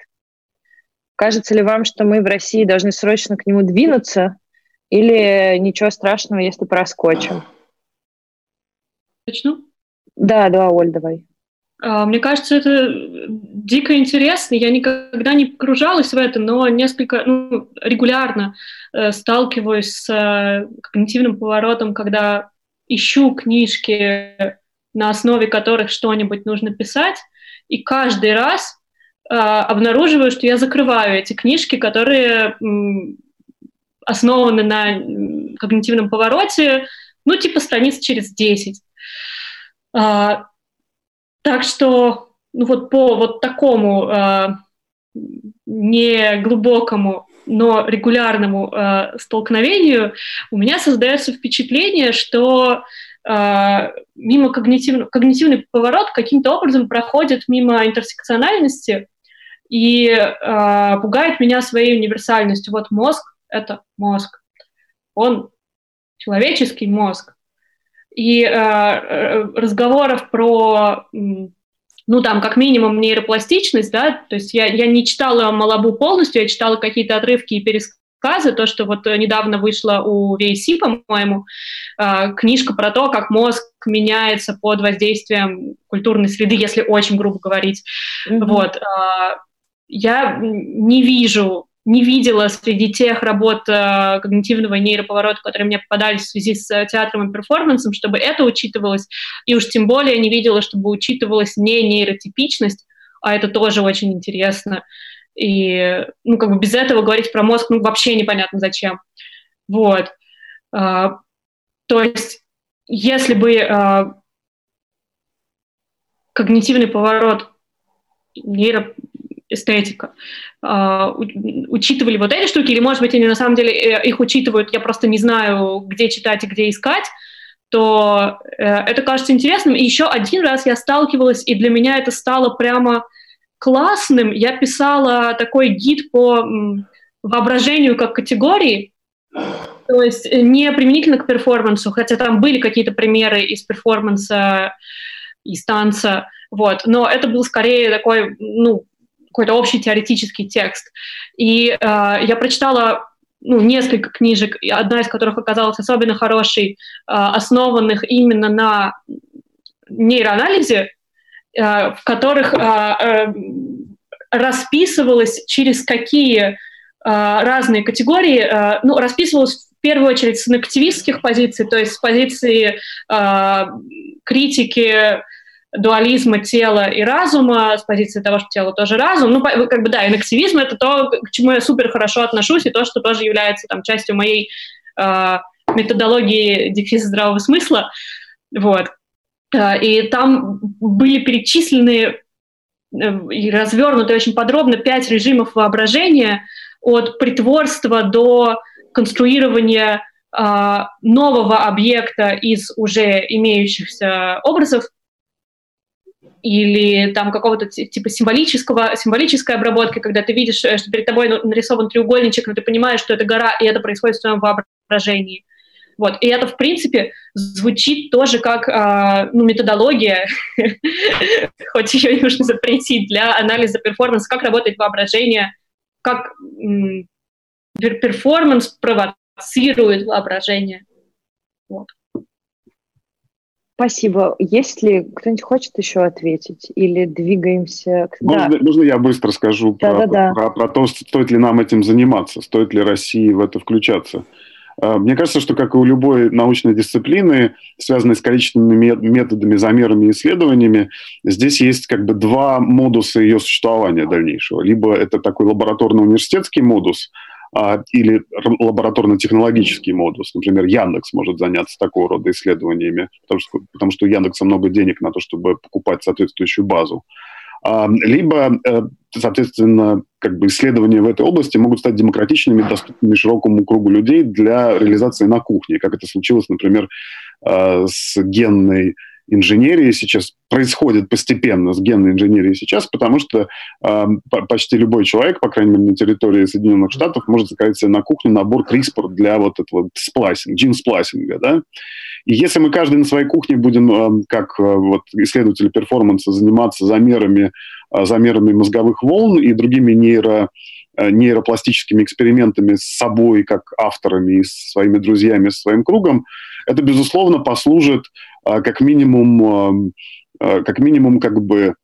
Кажется ли вам, что мы в России должны срочно к нему двинуться? Или ничего страшного, если проскочим? Начну? Да, да, Оль, давай. А, мне кажется, это дико интересно. Я никогда не погружалась в это, но несколько, ну, регулярно э, сталкиваюсь с э, когнитивным поворотом, когда ищу книжки, на основе которых что-нибудь нужно писать, и каждый раз обнаруживаю, что я закрываю эти книжки, которые основаны на когнитивном повороте, ну, типа страниц через 10. А, так что ну вот по вот такому а, неглубокому, но регулярному а, столкновению у меня создается впечатление, что а, мимо когнитивного, когнитивный поворот каким-то образом проходит мимо интерсекциональности и а, пугает меня своей универсальностью. Вот мозг — это мозг. Он человеческий мозг и э, э, разговоров про, ну там, как минимум нейропластичность, да, то есть я, я не читала Малабу полностью, я читала какие-то отрывки и пересказы, то, что вот недавно вышла у VC, по-моему, э, книжка про то, как мозг меняется под воздействием культурной среды, если очень грубо говорить. Mm-hmm. Вот. Э, я не вижу не видела среди тех работ э, когнитивного нейроповорота, которые мне попадались в связи с театром и перформансом, чтобы это учитывалось, и уж тем более не видела, чтобы учитывалась не нейротипичность, а это тоже очень интересно. И, ну, как бы без этого говорить про мозг, ну, вообще непонятно зачем. Вот. А, то есть, если бы а, когнитивный поворот нейро, эстетика, э, учитывали вот эти штуки, или, может быть, они на самом деле э, их учитывают, я просто не знаю, где читать и где искать, то э, это кажется интересным. И еще один раз я сталкивалась, и для меня это стало прямо классным. Я писала такой гид по воображению как категории, то есть э, не применительно к перформансу, хотя там были какие-то примеры из перформанса, из танца, вот, но это был скорее такой, ну, какой-то общий теоретический текст. И э, я прочитала ну, несколько книжек, одна из которых оказалась особенно хорошей, э, основанных именно на нейроанализе, э, в которых э, э, расписывалось, через какие разные категории, ну, расписывалось в первую очередь с активистских позиций, то есть с позиции критики дуализма тела и разума, с позиции того, что тело тоже разум. Ну, как бы, да, инактивизм — это то, к чему я супер хорошо отношусь, и то, что тоже является там частью моей э, методологии дефиса здравого смысла. Вот. Э, и там были перечислены э, и развернуты очень подробно пять режимов воображения от притворства до конструирования э, нового объекта из уже имеющихся образов, или там какого-то типа символического, символической обработки, когда ты видишь, э, что перед тобой нарисован треугольничек, но ты понимаешь, что это гора, и это происходит в твоем воображении. Вот. И это, в принципе, звучит тоже как э, ну, методология, хоть ее и нужно запретить, для анализа перформанса, как работает воображение, как перформанс провоцирует воображение. Вот. Спасибо. Есть ли кто-нибудь хочет еще ответить? Или двигаемся? Можно, да. можно я быстро скажу да, про, да, да. Про, про то, стоит ли нам этим заниматься, стоит ли России в это включаться? А, мне кажется, что, как и у любой научной дисциплины, связанной с количественными методами, замерами и исследованиями, здесь есть как бы два модуса ее существования дальнейшего. Либо это такой лабораторно-университетский модус – или лабораторно-технологический модус. Например, Яндекс может заняться такого рода исследованиями, потому что, потому что у Яндекса много денег на то, чтобы покупать соответствующую базу. А, либо, э, соответственно, как бы исследования в этой области могут стать демократичными, доступными широкому кругу людей для реализации на кухне, как это случилось, например, э, с генной инженерии сейчас происходит постепенно с генной инженерией сейчас, потому что э, почти любой человек, по крайней мере, на территории Соединенных Штатов, может заказать себе на кухню набор CRISPR для вот этого сплайсинга, gene-сплайсинга, да. И если мы каждый на своей кухне будем, э, как э, вот исследователи перформанса, заниматься замерами, э, замерами мозговых волн и другими нейро нейропластическими экспериментами с собой, как авторами, и с своими друзьями, с своим кругом, это, безусловно, послужит а, как минимум, а, как минимум, как бы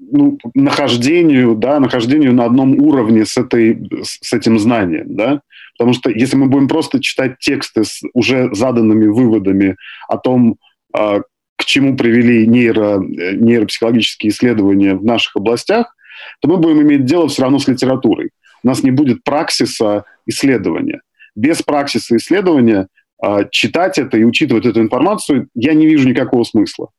ну, нахождению, да, нахождению на одном уровне с, этой, с этим знанием, да, потому что если мы будем просто читать тексты с уже заданными выводами о том, к чему привели нейро, нейропсихологические исследования в наших областях, то мы будем иметь дело все равно с литературой. У нас не будет праксиса исследования. Без праксиса исследования а, читать это и учитывать эту информацию, я не вижу никакого смысла.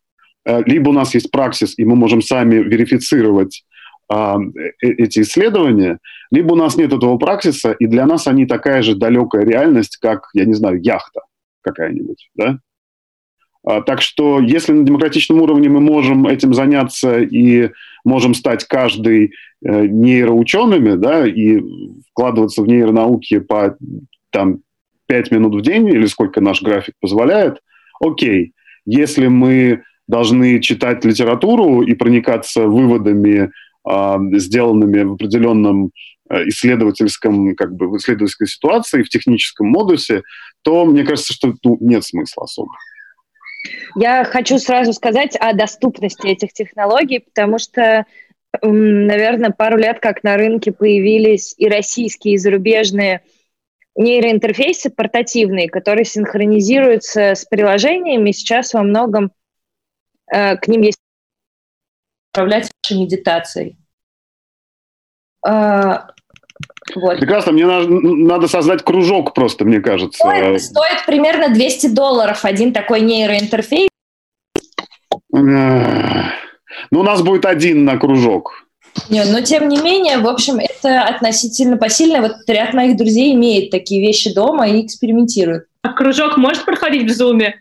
Э, либо у нас есть праксис, и мы можем сами верифицировать а, э, эти исследования, либо у нас нет этого праксиса, и для нас они такая же далекая реальность, как, я не знаю, яхта какая-нибудь, да? А, так что если на демократичном уровне мы можем этим заняться и можем стать каждый э, нейроучеными, да, и вкладываться в нейронауки по там, 5 минут в день или сколько наш график позволяет, окей. Если мы должны читать литературу и проникаться выводами, э, сделанными в определенном э, исследовательском, как бы, в исследовательской ситуации, в техническом модусе, то мне кажется, что ну, нет смысла особо. Я хочу сразу сказать о доступности этих технологий, потому что, наверное, пару лет как на рынке появились и российские, и зарубежные нейроинтерфейсы портативные, которые синхронизируются с приложениями. Сейчас во многом э, к ним есть управлять вашей медитацией. Э, вот. Прекрасно, мне надо, надо создать кружок просто, мне кажется. Стоит, стоит примерно 200 долларов один такой нейроинтерфейс. Ну, у нас будет один на кружок. Не, но тем не менее, в общем, это относительно посильно. Вот ряд моих друзей имеет такие вещи дома и экспериментирует. А кружок может проходить в зуме?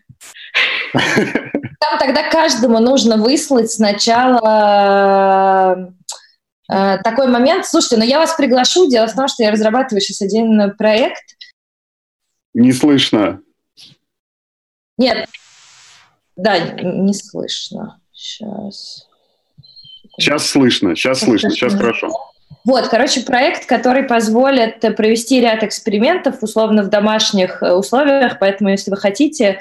Там тогда каждому нужно выслать сначала такой момент. Слушайте, ну я вас приглашу. Дело в том, что я разрабатываю сейчас один проект. Не слышно. Нет. Да, не слышно. Сейчас. Сейчас слышно, сейчас слышно, сейчас хорошо. Вот, короче, проект, который позволит провести ряд экспериментов, условно, в домашних э, условиях, поэтому, если вы хотите,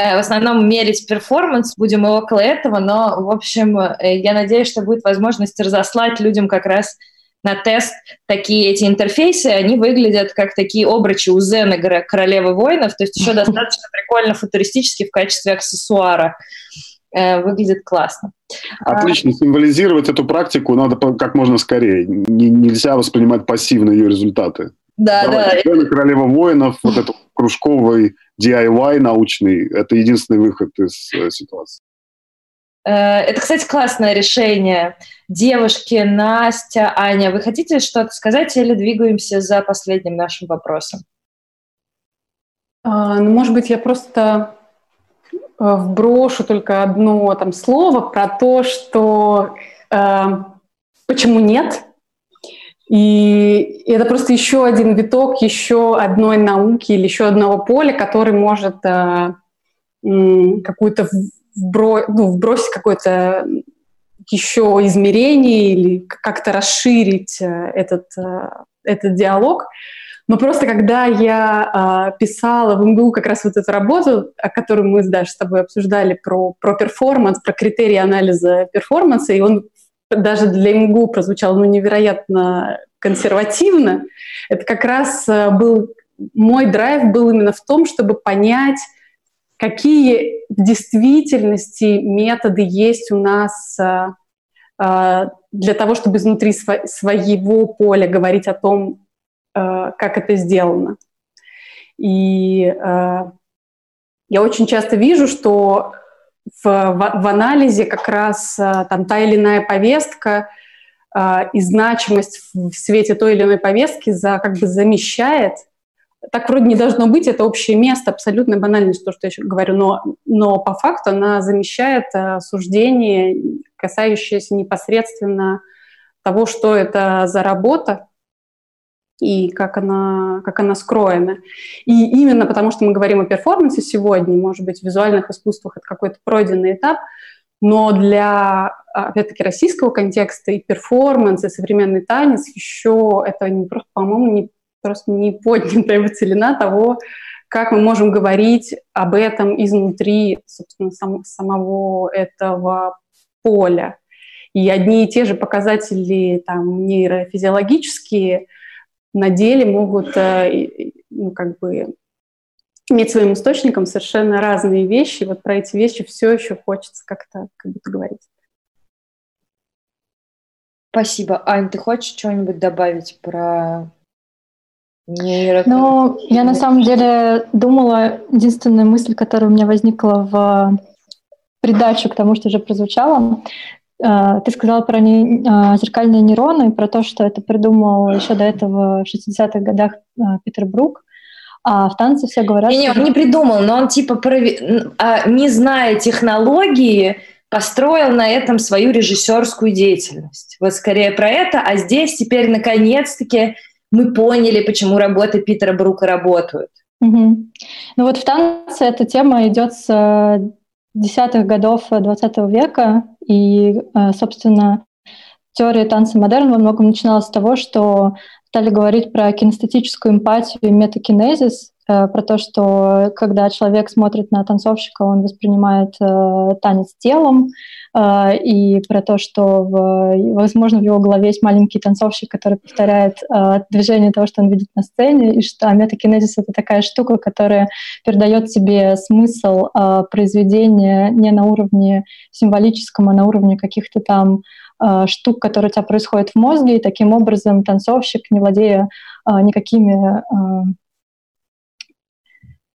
э, в основном мерить перформанс, будем и около этого, но, в общем, э, я надеюсь, что будет возможность разослать людям как раз на тест такие эти интерфейсы, они выглядят как такие обручи у Зены королевы воинов, то есть еще достаточно прикольно футуристически в качестве аксессуара. Э, выглядит классно. Отлично. Символизировать эту практику надо как можно скорее. нельзя воспринимать пассивно ее результаты. Да, Давайте. да. Королева воинов, вот этот кружковый DIY научный, это единственный выход из э, ситуации. Э, это, кстати, классное решение. Девушки, Настя, Аня, вы хотите что-то сказать или двигаемся за последним нашим вопросом? А, ну, может быть, я просто вброшу только одно там слово про то, что э, почему нет. И это просто еще один виток, еще одной науки или еще одного поля, который может э, какую-то вбро, ну, вбросить какое-то еще измерение или как-то расширить э, этот, э, этот диалог. Но просто когда я э, писала в МГУ как раз вот эту работу, о которой мы даже с тобой обсуждали, про, про перформанс, про критерии анализа перформанса, и он даже для МГУ прозвучал ну, невероятно консервативно, это как раз э, был... Мой драйв был именно в том, чтобы понять, какие в действительности методы есть у нас э, для того, чтобы изнутри своего поля говорить о том, как это сделано. И э, я очень часто вижу, что в, в, анализе как раз э, там та или иная повестка и значимость в свете той или иной повестки за, как бы замещает. Так вроде не должно быть, это общее место, абсолютно банальность, то, что я говорю, но, но по факту она замещает суждение, касающееся непосредственно того, что это за работа, и как она, как она скроена. И именно потому, что мы говорим о перформансе сегодня, может быть, в визуальных искусствах это какой-то пройденный этап, но для, опять-таки, российского контекста и перформанс, и современный танец еще это не просто, по-моему, не, просто не поднятая целина того, как мы можем говорить об этом изнутри, собственно, сам, самого этого поля. И одни и те же показатели там, нейрофизиологические – на деле могут э, ну, как бы иметь своим источником совершенно разные вещи. вот про эти вещи все еще хочется как-то как будто говорить. Спасибо. Ань, ты хочешь что-нибудь добавить про нейро... Ну, я на самом деле думала, единственная мысль, которая у меня возникла в придачу к тому, что уже прозвучало, ты сказала про не, а, зеркальные нейроны, про то, что это придумал еще до этого в 60-х годах а, Питер Брук. А в танце все говорят... Не, не, он не придумал, но он типа, не зная технологии, построил на этом свою режиссерскую деятельность. Вот скорее про это, а здесь теперь наконец-таки мы поняли, почему работы Питера Брука работают. Угу. Ну вот в танце эта тема идет с десятых годов XX века, и, э, собственно, теория танца модерн во многом начиналась с того, что стали говорить про кинестетическую эмпатию и метакинезис, э, про то, что когда человек смотрит на танцовщика, он воспринимает э, танец телом, э, и про то, что, в, возможно, в его голове есть маленький танцовщик, который повторяет э, движение того, что он видит на сцене, и что а метакинезис — это такая штука, которая передает тебе смысл э, произведения не на уровне символическом, а на уровне каких-то там э, штук, которые у тебя происходят в мозге, и таким образом танцовщик, не владея э, никакими э,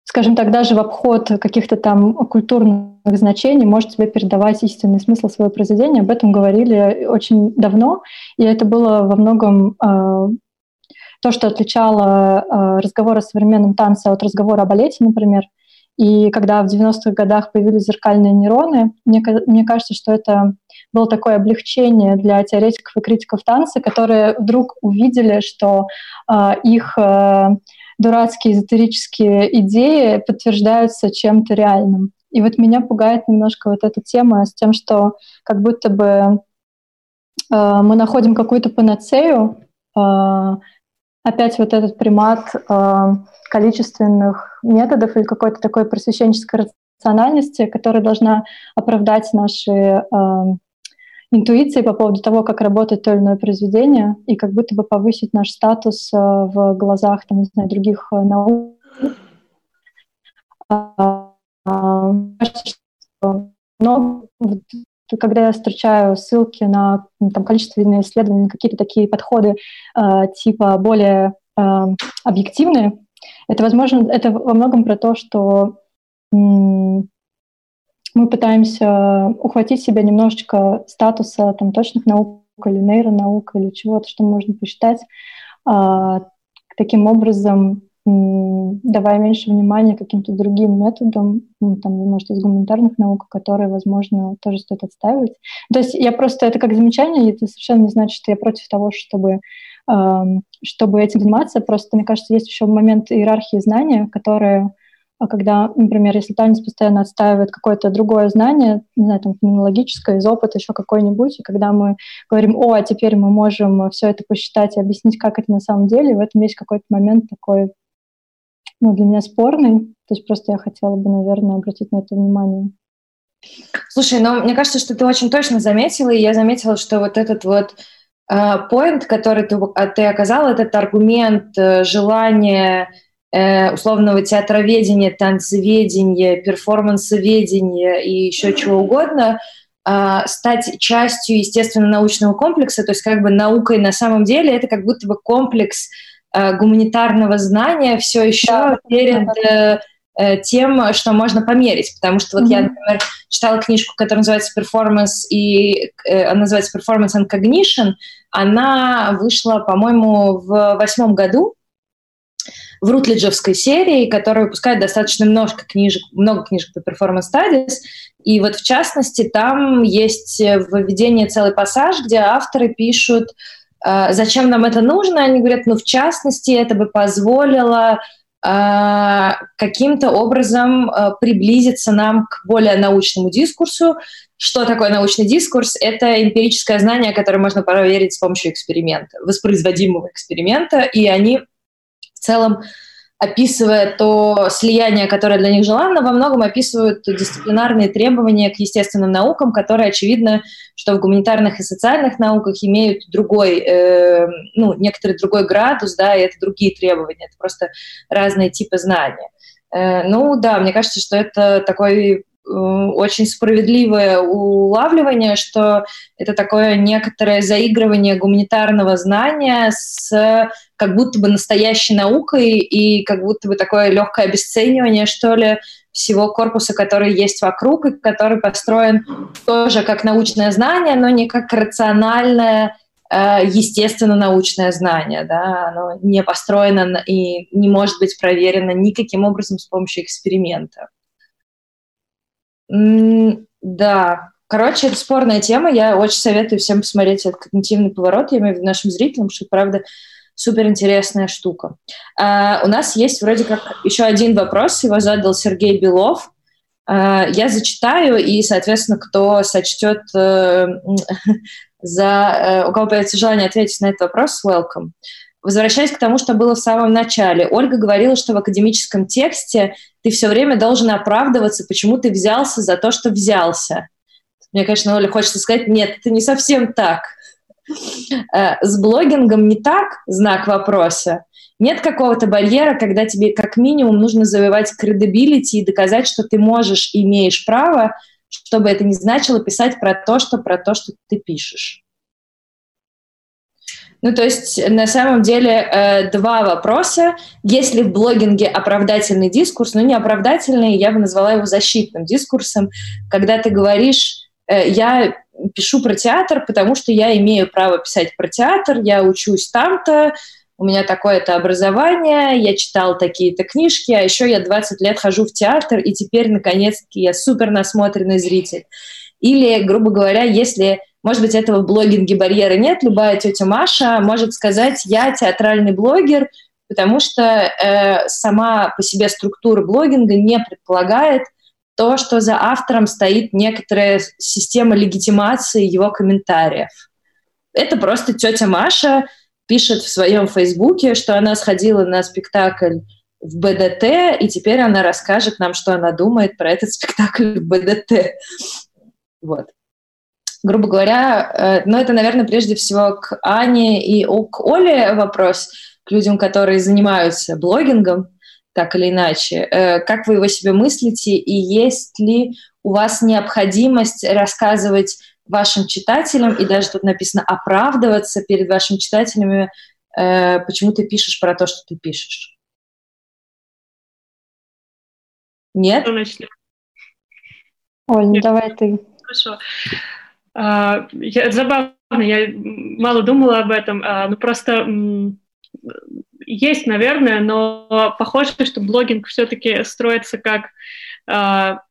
скажем так, даже в обход каких-то там культурных значений может тебе передавать истинный смысл своего произведения. Об этом говорили очень давно, и это было во многом э, то, что отличало э, разговор о современном танце от разговора о балете, например. И когда в 90-х годах появились зеркальные нейроны, мне, мне кажется, что это было такое облегчение для теоретиков и критиков танца, которые вдруг увидели, что э, их э, дурацкие эзотерические идеи подтверждаются чем-то реальным. И вот меня пугает немножко вот эта тема с тем, что как будто бы э, мы находим какую-то панацею, э, опять вот этот примат э, количественных методов или какой-то такой просвещенческой рациональности, которая должна оправдать наши э, интуиции по поводу того, как работает то или иное произведение, и как будто бы повысить наш статус э, в глазах, там, не знаю, других э, наук. А, но когда я встречаю ссылки на там, количественные исследования, какие-то такие подходы э, типа более объективные, это, возможно, это во многом про то, что мы пытаемся ухватить себя немножечко статуса там, точных наук или нейронаук или чего-то, что можно посчитать, а, таким образом давая меньше внимания каким-то другим методам, ну, там, может, из гуманитарных наук, которые, возможно, тоже стоит отстаивать. То есть я просто, это как замечание, это совершенно не значит, что я против того, чтобы, чтобы этим заниматься, просто, мне кажется, есть еще момент иерархии знания, которые а когда, например, если танец постоянно отстаивает какое-то другое знание, не знаю, там, феноменологическое, из опыта еще какой-нибудь, и когда мы говорим, о, а теперь мы можем все это посчитать и объяснить, как это на самом деле, в этом есть какой-то момент такой ну, для меня спорный. То есть просто я хотела бы, наверное, обратить на это внимание. Слушай, ну, мне кажется, что ты очень точно заметила, и я заметила, что вот этот вот поинт, uh, который ты, а, ты оказал, этот аргумент, желание uh, условного театроведения, танцеведения, перформансоведения и еще чего угодно, стать частью естественно-научного комплекса, то есть как бы наукой на самом деле это как будто бы комплекс Э, гуманитарного знания все еще да, перед да. Э, тем, что можно померить. Потому что вот mm-hmm. я, например, читала книжку, которая называется «Performance», и э, она называется «Performance and Cognition». Она вышла, по-моему, в восьмом году в Рутлиджевской серии, которая выпускает достаточно много книжек, много книжек по performance studies. И вот в частности там есть введение целый пассаж, где авторы пишут а, зачем нам это нужно? Они говорят, ну, в частности, это бы позволило а, каким-то образом приблизиться нам к более научному дискурсу. Что такое научный дискурс? Это эмпирическое знание, которое можно проверить с помощью эксперимента, воспроизводимого эксперимента, и они в целом описывая то слияние, которое для них желанно, во многом описывают дисциплинарные требования к естественным наукам, которые, очевидно, что в гуманитарных и социальных науках имеют другой, э, ну, некоторый другой градус, да, и это другие требования, это просто разные типы знания. Э, ну да, мне кажется, что это такой очень справедливое улавливание, что это такое некоторое заигрывание гуманитарного знания с как будто бы настоящей наукой и как будто бы такое легкое обесценивание, что ли, всего корпуса, который есть вокруг, и который построен тоже как научное знание, но не как рациональное, э, естественно, научное знание. Да? Оно не построено и не может быть проверено никаким образом с помощью эксперимента. Да, короче, это спорная тема. Я очень советую всем посмотреть этот когнитивный поворот, я имею в виду нашим зрителям, что, правда, супер интересная штука. А, у нас есть вроде как еще один вопрос, его задал Сергей Белов. А, я зачитаю, и, соответственно, кто сочтет э, за... Э, у кого появится желание ответить на этот вопрос, welcome. Возвращаясь к тому, что было в самом начале, Ольга говорила, что в академическом тексте ты все время должен оправдываться, почему ты взялся за то, что взялся. Мне, конечно, Оля хочется сказать, нет, это не совсем так. Э, с блогингом не так, знак вопроса. Нет какого-то барьера, когда тебе как минимум нужно завоевать кредибилити и доказать, что ты можешь имеешь право, чтобы это не значило писать про то, что про то, что ты пишешь. Ну, то есть, на самом деле, э, два вопроса. Есть ли в блогинге оправдательный дискурс? Ну, не оправдательный, я бы назвала его защитным дискурсом, когда ты говоришь, э, я пишу про театр, потому что я имею право писать про театр, я учусь там-то, у меня такое-то образование, я читал такие-то книжки, а еще я 20 лет хожу в театр, и теперь, наконец-таки, я супер насмотренный зритель. Или, грубо говоря, если, может быть, этого в блогинге барьера нет, любая тетя Маша может сказать, я театральный блогер, потому что э, сама по себе структура блогинга не предполагает то, что за автором стоит некоторая система легитимации его комментариев. Это просто тетя Маша пишет в своем фейсбуке, что она сходила на спектакль в БДТ, и теперь она расскажет нам, что она думает про этот спектакль в БДТ. Вот. Грубо говоря, э, ну это, наверное, прежде всего к Ане и к Оле вопрос, к людям, которые занимаются блогингом, так или иначе. Э, как вы его себе мыслите, и есть ли у вас необходимость рассказывать вашим читателям, и даже тут написано оправдываться перед вашими читателями, э, почему ты пишешь про то, что ты пишешь. Нет? Оль, ну давай ты. Хорошо. А, я, забавно, я мало думала об этом. А, ну просто есть, наверное, но похоже, что блогинг все-таки строится как а,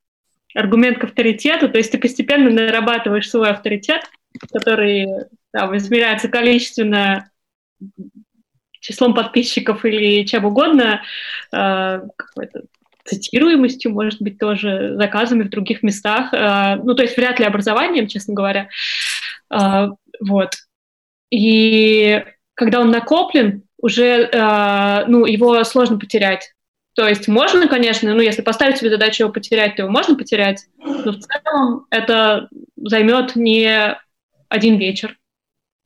аргумент к авторитету, то есть ты постепенно нарабатываешь свой авторитет, который да, измеряется количественно числом подписчиков или чем угодно, какой-то цитируемостью, может быть, тоже заказами в других местах. Э, ну, то есть вряд ли образованием, честно говоря. Э, вот. И когда он накоплен, уже э, ну, его сложно потерять. То есть можно, конечно, ну, если поставить себе задачу его потерять, то его можно потерять, но в целом это займет не один вечер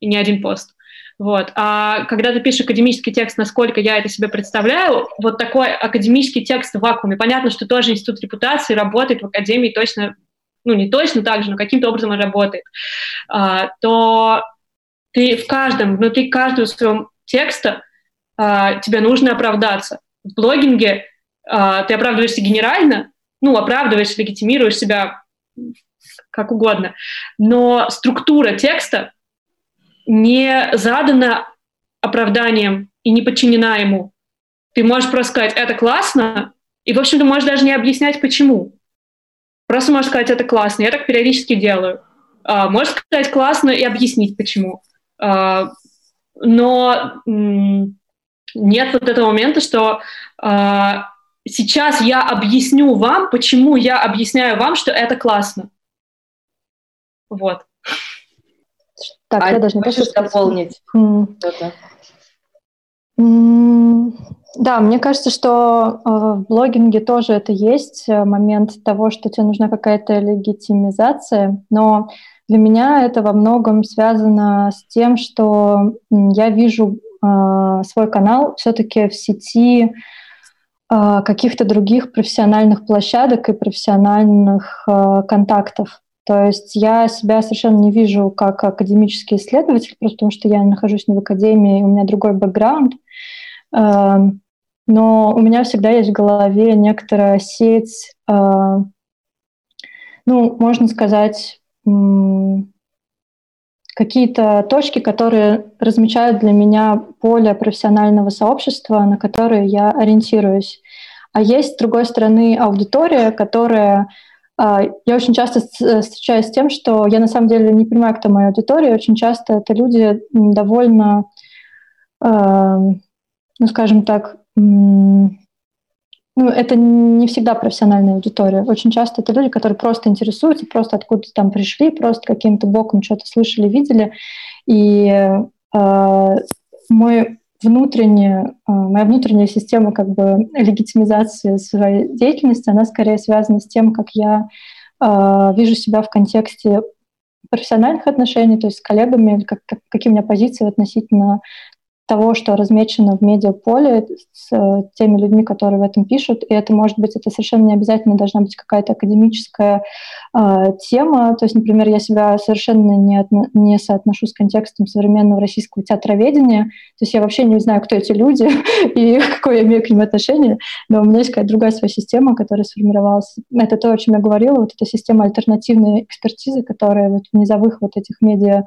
и не один пост. Вот. А когда ты пишешь академический текст, насколько я это себе представляю, вот такой академический текст в вакууме, понятно, что тоже институт репутации работает в академии точно, ну не точно так же, но каким-то образом он работает, а, то ты в каждом, внутри каждого своего текста а, тебе нужно оправдаться. В блогинге э, ты оправдываешься генерально, ну, оправдываешь, легитимируешь себя как угодно, но структура текста не задана оправданием и не подчинена ему. Ты можешь просто сказать, это классно, и, в общем, ты можешь даже не объяснять, почему. Просто можешь сказать, это классно, я так периодически делаю. А, можешь сказать классно и объяснить, почему. А, но нет вот этого момента, что э, сейчас я объясню вам, почему я объясняю вам, что это классно. Вот. Так, а я даже не хочешь дополнить mm. Mm. Да, мне кажется, что э, в блогинге тоже это есть э, момент того, что тебе нужна какая-то легитимизация, но для меня это во многом связано с тем, что я вижу э, свой канал все-таки в сети каких-то других профессиональных площадок и профессиональных контактов. То есть я себя совершенно не вижу как академический исследователь, просто потому что я нахожусь не в академии, у меня другой бэкграунд. Эм, но у меня всегда есть в голове некоторая сеть, ну, можно сказать, какие-то точки, которые размечают для меня поле профессионального сообщества, на которые я ориентируюсь. А есть, с другой стороны, аудитория, которая... А, я очень часто встречаюсь с тем, что я на самом деле не понимаю, кто моя аудитория. Очень часто это люди довольно, ну, скажем так, ну, это не всегда профессиональная аудитория. Очень часто это люди, которые просто интересуются, просто откуда-то там пришли, просто каким-то боком что-то слышали, видели. И э, мой внутренняя, э, моя внутренняя система как бы легитимизации своей деятельности, она скорее связана с тем, как я э, вижу себя в контексте профессиональных отношений, то есть с коллегами, как, как, какие у меня позиции относительно того, что размечено в медиаполе с э, теми людьми, которые в этом пишут. И это может быть, это совершенно не обязательно должна быть какая-то академическая э, тема. То есть, например, я себя совершенно не, отно, не соотношу с контекстом современного российского театроведения. То есть я вообще не знаю, кто эти люди и какое я имею к ним отношение. Но у меня есть какая-то другая своя система, которая сформировалась. Это то, о чем я говорила, вот эта система альтернативной экспертизы, которая вот в низовых вот этих медиа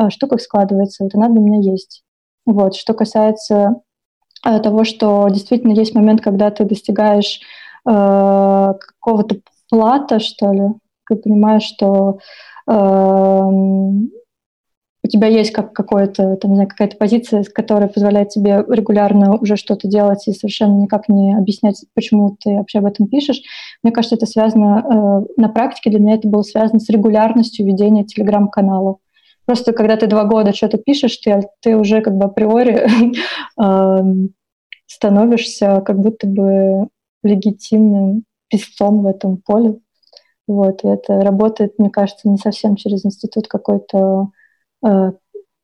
э, штуках складывается. Вот она для меня есть. Вот. Что касается э, того, что действительно есть момент, когда ты достигаешь э, какого-то плата, что ли, ты понимаешь, что э, у тебя есть как какое-то, там, не знаю, какая-то позиция, которая позволяет тебе регулярно уже что-то делать и совершенно никак не объяснять, почему ты вообще об этом пишешь. Мне кажется, это связано э, на практике, для меня это было связано с регулярностью ведения телеграм-канала. Просто когда ты два года что-то пишешь, ты, ты уже как бы априори становишься как будто бы легитимным писцом в этом поле. Вот, и это работает, мне кажется, не совсем через институт какой-то Э,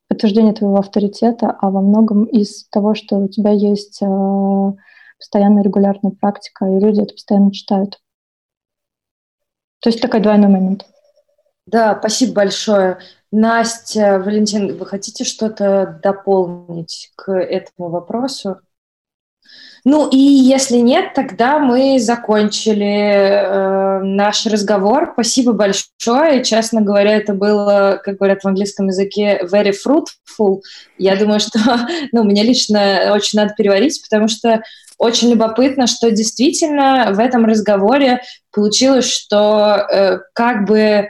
подтверждение твоего авторитета, а во многом из того, что у тебя есть э, постоянная регулярная практика, и люди это постоянно читают. То есть такой двойной момент. Да, спасибо большое. Настя, Валентин, вы хотите что-то дополнить к этому вопросу? Ну и если нет, тогда мы закончили э, наш разговор. Спасибо большое. Честно говоря, это было, как говорят в английском языке, very fruitful. Я думаю, что ну, мне лично очень надо переварить, потому что очень любопытно, что действительно в этом разговоре получилось, что э, как бы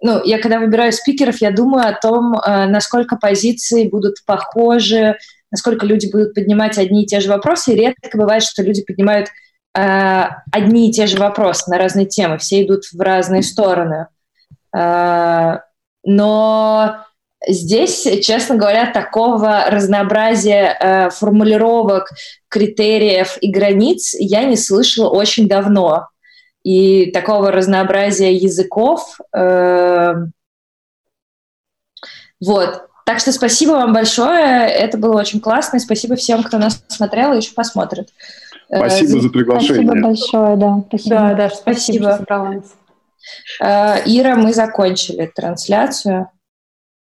ну, я когда выбираю спикеров, я думаю о том, э, насколько позиции будут похожи, насколько люди будут поднимать одни и те же вопросы. И редко бывает, что люди поднимают э, одни и те же вопросы на разные темы. Все идут в разные стороны. Э, но здесь, честно говоря, такого разнообразия э, формулировок, критериев и границ я не слышала очень давно. И такого разнообразия языков. Э, вот. Так что спасибо вам большое. Это было очень классно. И спасибо всем, кто нас смотрел и еще посмотрит. Э, спасибо за приглашение. Спасибо большое, да. Спасибо. Да, да, спасибо. спасибо. Э, Ира, мы закончили трансляцию.